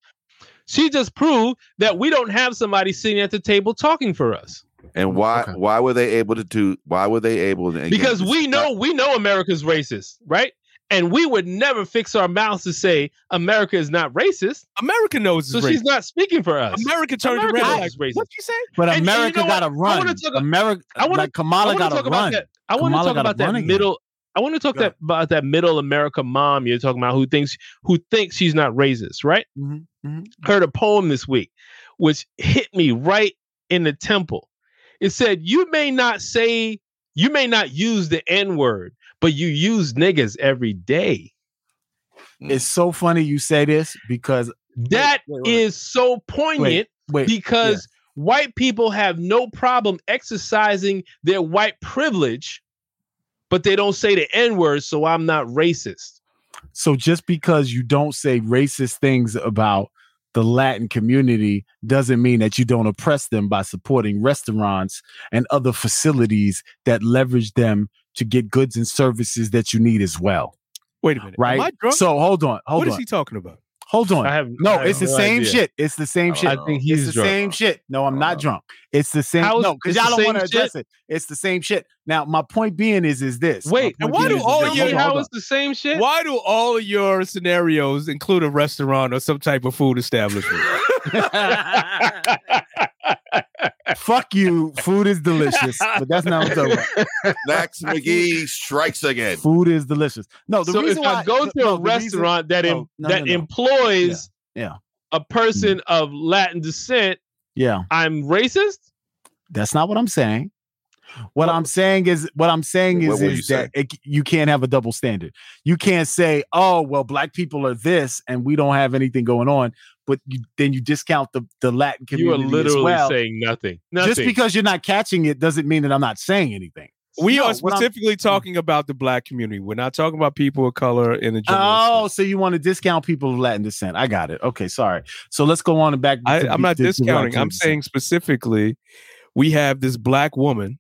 she just proved that we don't have somebody sitting at the table talking for us. And why Okay. why were they able to do why were they able to because we know we know America's racist, right? And we would never fix our mouths to say America is not racist. America knows So it's she's racist. not speaking for us. America turned America around. knows Like, racist. what you say? but and- and you America know got to what? I run. America, I wanna- like Kamala got want to to talk about run. that. I want to talk about that again. middle. I want to talk that about that middle America mom you're talking about who thinks who thinks she's not racist, right? Mhm, mhm. Heard a poem this week, which hit me right in the temple. It said, "You may not say, you may not use the N word, but you use niggas every day." It's mm. so funny you say this because That is wait, wait. so poignant wait, because white people have no problem exercising their white privilege, but they don't say the N word, so I'm not racist. So just because you don't say racist things about the Latin community doesn't mean that you don't oppress them by supporting restaurants and other facilities that leverage them to get goods and services that you need as well. Wait a minute. Am Right? I drunk? So hold on, hold what on. is he talking about? Hold on. I have no, I have it's the no same idea. shit. It's the same shit. I think know. It's he's the drunk. same shit. No, I'm not drunk. It's the same. How is- no, because y'all don't want to address it. It's the same shit. Now, my point being is, is this. Wait, point and why do all this. of Tell you- on, how hold it's the same shit? Why do all of your scenarios include a restaurant or some type of food establishment? on. Fuck you. Food is delicious, but that's not what I'm talking about. Max McGee strikes again. Food is delicious. No, the so if reason why I go to no, a the reason- restaurant that em- no, no, that no, no. employs Yeah, yeah. a person mm. of Latin descent, yeah, I'm racist. that's not what I'm saying. What I'm saying is, what I'm saying What is, were you is that it, you can't have a double standard. You can't say, "Oh, well, black people are this, and we don't have anything going on," but you, then you discount the the Latin community. You are literally as well. saying nothing. Nothing. Just because you're not catching it doesn't mean that I'm not saying anything. we No, are specifically talking about the black community. We're not talking about people of color in the general Oh, sense. so you want to discount people of Latin descent? I got it. Okay, sorry. So let's go on and back. I, to- I'm not to- to discounting. I'm descent. saying specifically, we have this black woman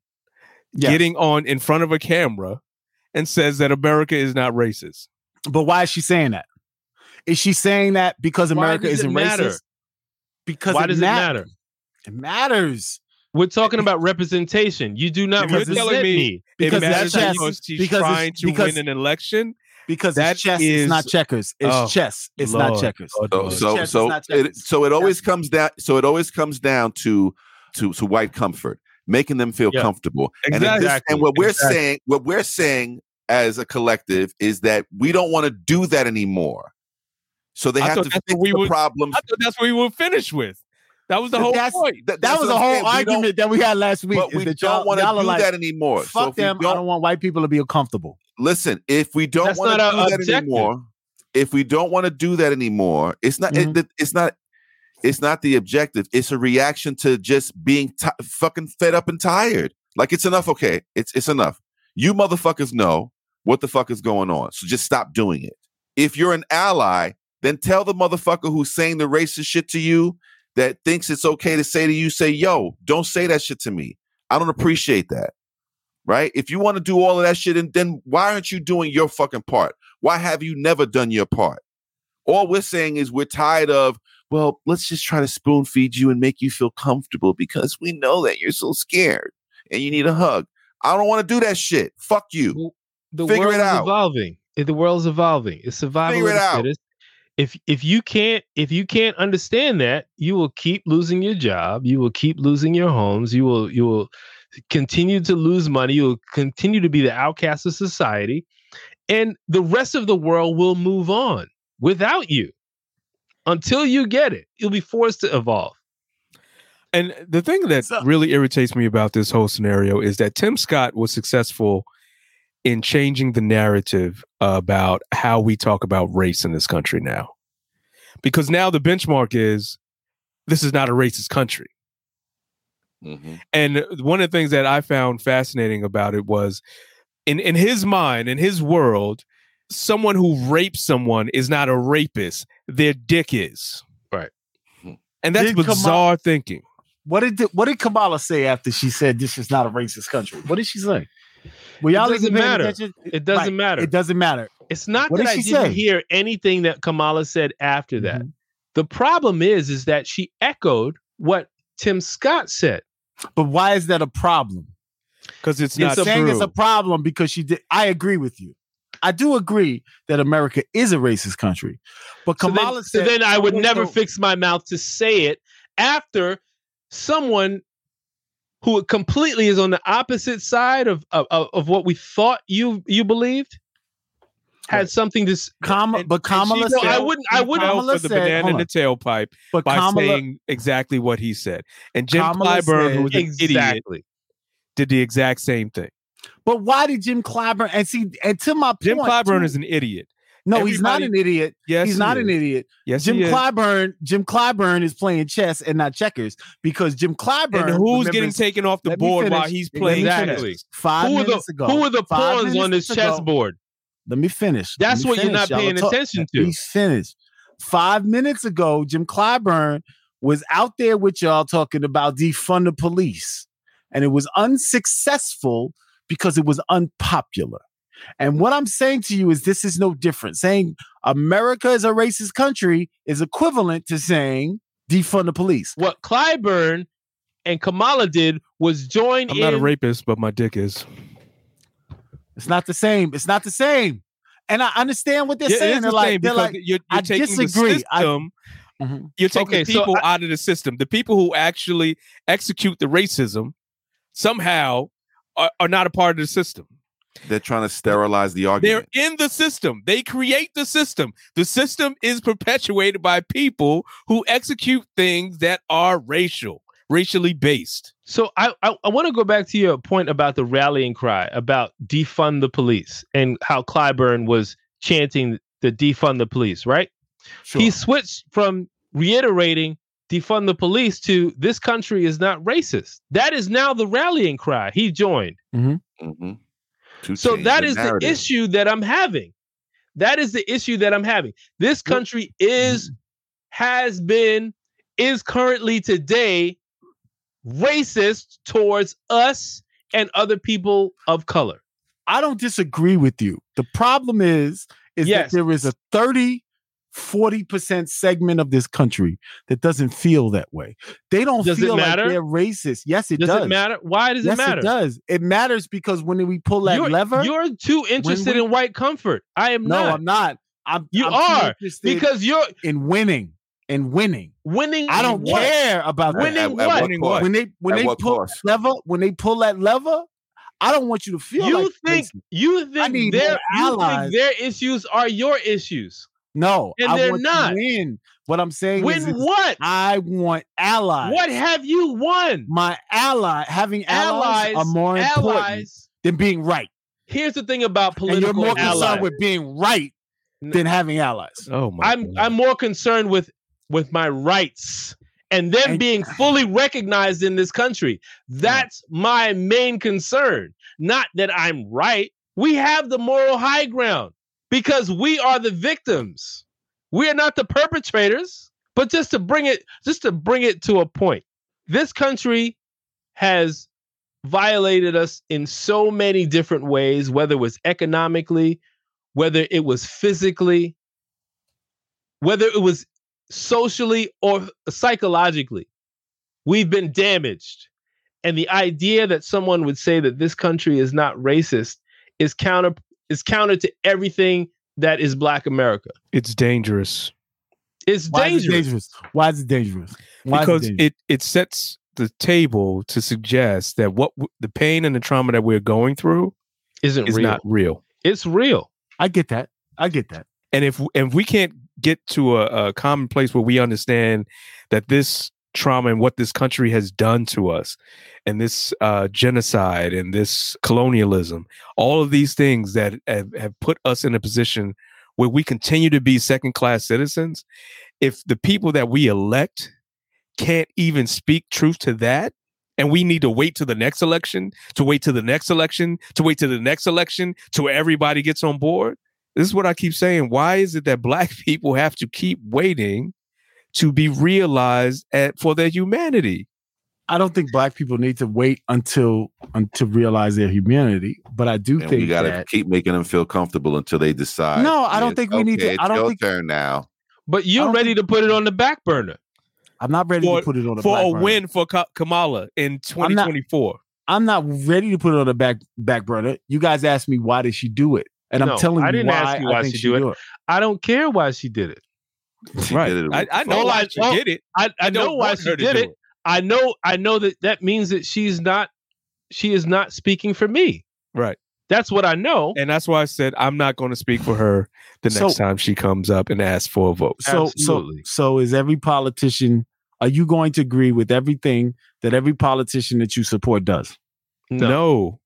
Yes. getting on in front of a camera and says that America is not racist. But why is she saying that? Is she saying that because Why America does it isn't matter? racist? Because Why it does mat- it matter? It matters. We're talking about representation. You do not If you're represent telling me me. Because it matters chess. because she's Because trying to because- win an election. Because That it's chess, is- it's not checkers. It's Oh, chess. It's not checkers. Lord, So so Chess so not it, so it always comes down so it always comes down to to to white comfort, making them feel Yeah. comfortable. And, this- Exactly. and what we're Exactly. saying, what we're saying as a collective is that we don't want to do that anymore. So they I have to that's fix what we the would- problems. I thought that's what we were finished with. That was the whole that's- point. That, That that's was what a I'm whole saying. We argument that we had last week. But we that don't y'all- want to do like, that anymore. Fuck if we them. I don't- don't want white people to be uncomfortable. listen, if we don't want to do our that anymore, if we don't want to do that anymore, it's not. Mhm. It, it's not. It's not the objective. It's a reaction to just being ti fucking fed up and tired. Like it's enough. Okay, it's it's enough. You motherfuckers know what the fuck is going on. So just stop doing it. If you're an ally, then tell the motherfucker who's saying the racist shit to you that thinks it's okay to say to you, say, yo, don't say that shit to me. I don't appreciate that. Right? If you want to do all of that shit, and then why aren't you doing your fucking part? Why have you never done your part? All we're saying is we're tired of, well, let's just try to spoon feed you and make you feel comfortable because we know that you're so scared and you need a hug. I don't want to do that shit. Fuck you. The Figure world it is out. evolving. The world's evolving. It's survival Figure of it the out. fittest. If if you can't if you can't understand that, you will keep losing your job. You will keep losing your homes. You will you will continue to lose money. You will continue to be the outcast of society, and the rest of the world will move on without you until you get it. You'll be forced to evolve. And the thing that So- really irritates me about this whole scenario is that Tim Scott was successful in changing the narrative about how we talk about race in this country now. Because now the benchmark is this is not a racist country. Mhm. And one of the things that I found fascinating about it was in, in his mind, in his world, someone who rapes someone is not a rapist. Their dick is. Right. And that's Did Kamal- bizarre thinking. What did what did Kamala say after she said this is not a racist country? What did she say? It y'all doesn't matter. attention? It doesn't Right. matter. It doesn't matter. It's not What that did I didn't say? hear anything that Kamala said after that. Mhm. The problem is, is that she echoed what Tim Scott said. But why is that a problem? Because it's You're not saying true. it's a problem because she did. I agree with you. I do agree that America is a racist country, but So then, Kamala so said. then I would never fix my mouth to say it after someone who completely is on the opposite side of of, of of what we thought you you believed, had something to. s- Kamala, but Kamala she No, said, I wouldn't. I wouldn't. fell Kamala for the said- banana in the tailpipe but by Kamala, saying exactly what he said. And Jim Kamala Clyburn, said- who was an idiot, Exactly. did the exact same thing. but why did Jim Clyburn? And see, and to my point, Jim Clyburn too- is an idiot. No, he's not an idiot. Yes, he's he not is. an idiot. Yes, Jim. Clyburn, Jim Clyburn is playing chess and not checkers because Jim Clyburn. And who's getting taken off the Let me board while he's playing me chess? Exactly. five Who are the minutes ago? who are the pawns on this minutes ago- chessboard? Let me finish. That's me what you're finish. not Y'all paying talk- attention to. me finished. Five minutes ago, Jim Clyburn was out there with y'all talking about defund the police, and it was unsuccessful because it was unpopular. And what I'm saying to you is this is no different. Saying America is a racist country is equivalent to saying defund the police. What Clyburn and Kamala did was join I'm in. not a rapist, but my dick is. It's not the same. It's not the same. And I understand what they're Yeah, saying. They're the like, they're because like, you're, you're I taking disagree. the I- system. Mhm. You're taking Okay, so people I- out of the system. The people who actually execute the racism somehow are, are not a part of the system. They're trying to sterilize the argument. They're in the system. They create the system. The system is perpetuated by people who execute things that are racial, racially based. So I I, I want to go back to your point about the rallying cry about defund the police and how Clyburn was chanting the defund the police, right? Sure. He switched from reiterating defund the police to this country is not racist. That is now the rallying cry. He joined. Mhm. To So change that the is the issue that I'm having. That is the issue that I'm having. This country is, has been, is currently today racist towards us and other people of color. I don't disagree with you. The problem is, is Yes. that there is a 30, 40% segment of this country that doesn't feel that way. They don't Does it feel like matter? they're racist. Yes, it Does, does. it matter? Why does yes, it matter? it does. It matters because when we pull that you're, lever, you're too interested we- in white comfort. I am no, not. I'm not. I'm, You I'm are, because you're in winning and winning. winning. I don't what? care about that. Winning At- at what? what Winning what? When they when At they what pull cost? that lever, when they pull that lever, I don't want you to feel You like think racist. you think their you think allies. their issues are your issues. No, and I they're want not. to win. What I'm saying Win is, is what? I want allies. What have you won? my ally having allies, Allies, are more important allies. than being right. Here's the thing about political and you're more allies. concerned with being right than having allies. Oh my I'm I'm more concerned with with my rights and them And- being fully recognized in this country. That's my main concern. Not that I'm right. We have the moral high ground because we are the victims. We are not the perpetrators. But just to bring it just to bring it to a point. This country has violated us in so many different ways, whether it was economically, whether it was physically, whether it was socially or psychologically. We've been damaged. And the idea that someone would say that this country is not racist is counter is counter to everything that is black America. It's dangerous It's Why is it dangerous. dangerous? Why is it dangerous? Why because it, dangerous? it it sets the table to suggest that what w- the pain and the trauma that we're going through Isn't is real. not real. It's real. I get that. I get that. And if if we can't get to a, a common place where we understand that this trauma and what this country has done to us, and this uh, genocide and this colonialism, all of these things that have, have put us in a position where we continue to be second class citizens, if the people that we elect can't even speak truth to that, and we need to wait to the next election, to wait to the next election, to wait to the next election, till everybody gets on board. This is what I keep saying. Why is it that black people have to keep waiting to be realized at, for their humanity? I don't think black people need to wait until until realize their humanity, but I do And think we got to that keep making them feel comfortable until they decide. No, I don't think we need to- I don't your think- turn now. But you're ready to put it on the back burner. I'm not ready For, to put it on the back burner for back a burner. win for Ka- Kamala in I'm not- 2024. I'm not ready to put it on the back back burner. You guys asked me why did she do it, and No, I'm telling I you didn't why ask you I why think she she do it. it. I don't care why she did it. She right. did it I, I know why I- she all- did it. I, I I don't know why she did it. it. I know I know that that means that she's not she is not speaking for me. Right. That's what I know. And that's why I said I'm not going to speak for her the next So- time she comes up and asks for a vote. So so Absolutely. so is every politician are you going to agree with everything that every politician that you support does? No. No.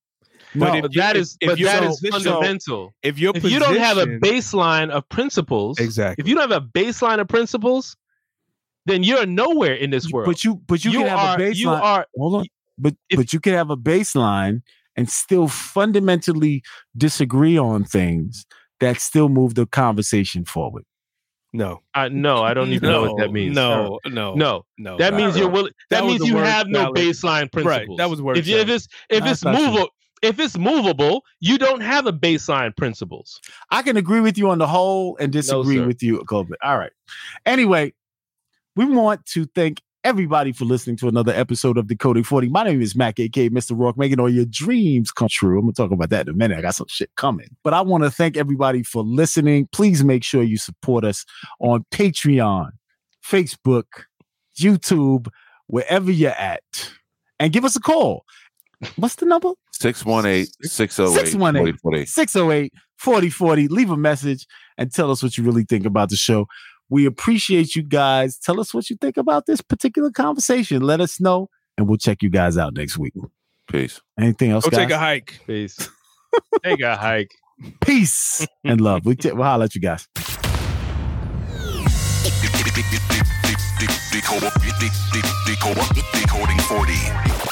But No, if But you- that if- is if but you're that so- is so- fundamental. If your If you don't have a baseline of principles, exactly. if you don't have a baseline of principles, then you're nowhere in this world. But you but you, You can have are- a baseline. you are- hold on. But if- but you can have a baseline and still fundamentally disagree on things that still move the conversation forward. no, I, no, I don't even know what that means. No, no, no. no. That not means you're right. willing. That That, means you word have no baseline principles. that was word If, you- if it's if That's it's not movable, if it's movable, you don't have a baseline principles. I can agree with you on the whole and disagree sir. with you a little bit. All right. Anyway, we want to thank everybody for listening to another episode of Decoding 40. My name is Mac, aka Mr. Rourke, making all your dreams come true. I'm gonna talk about that in a minute. I got some shit coming. But I want to thank everybody for listening. Please make sure you support us on Patreon, Facebook, YouTube, wherever you're at. And give us a call. What's the number? 618 608 618 608 4040. Leave a message and tell us what you really think about the show. We appreciate you guys. Tell us what you think about this particular conversation. Let us know, and we'll check you guys out next week. Peace. Anything else, Go guys? take a hike. Peace. Take a hike. Peace and love. We t- we'll holler at you guys. Decoding 40.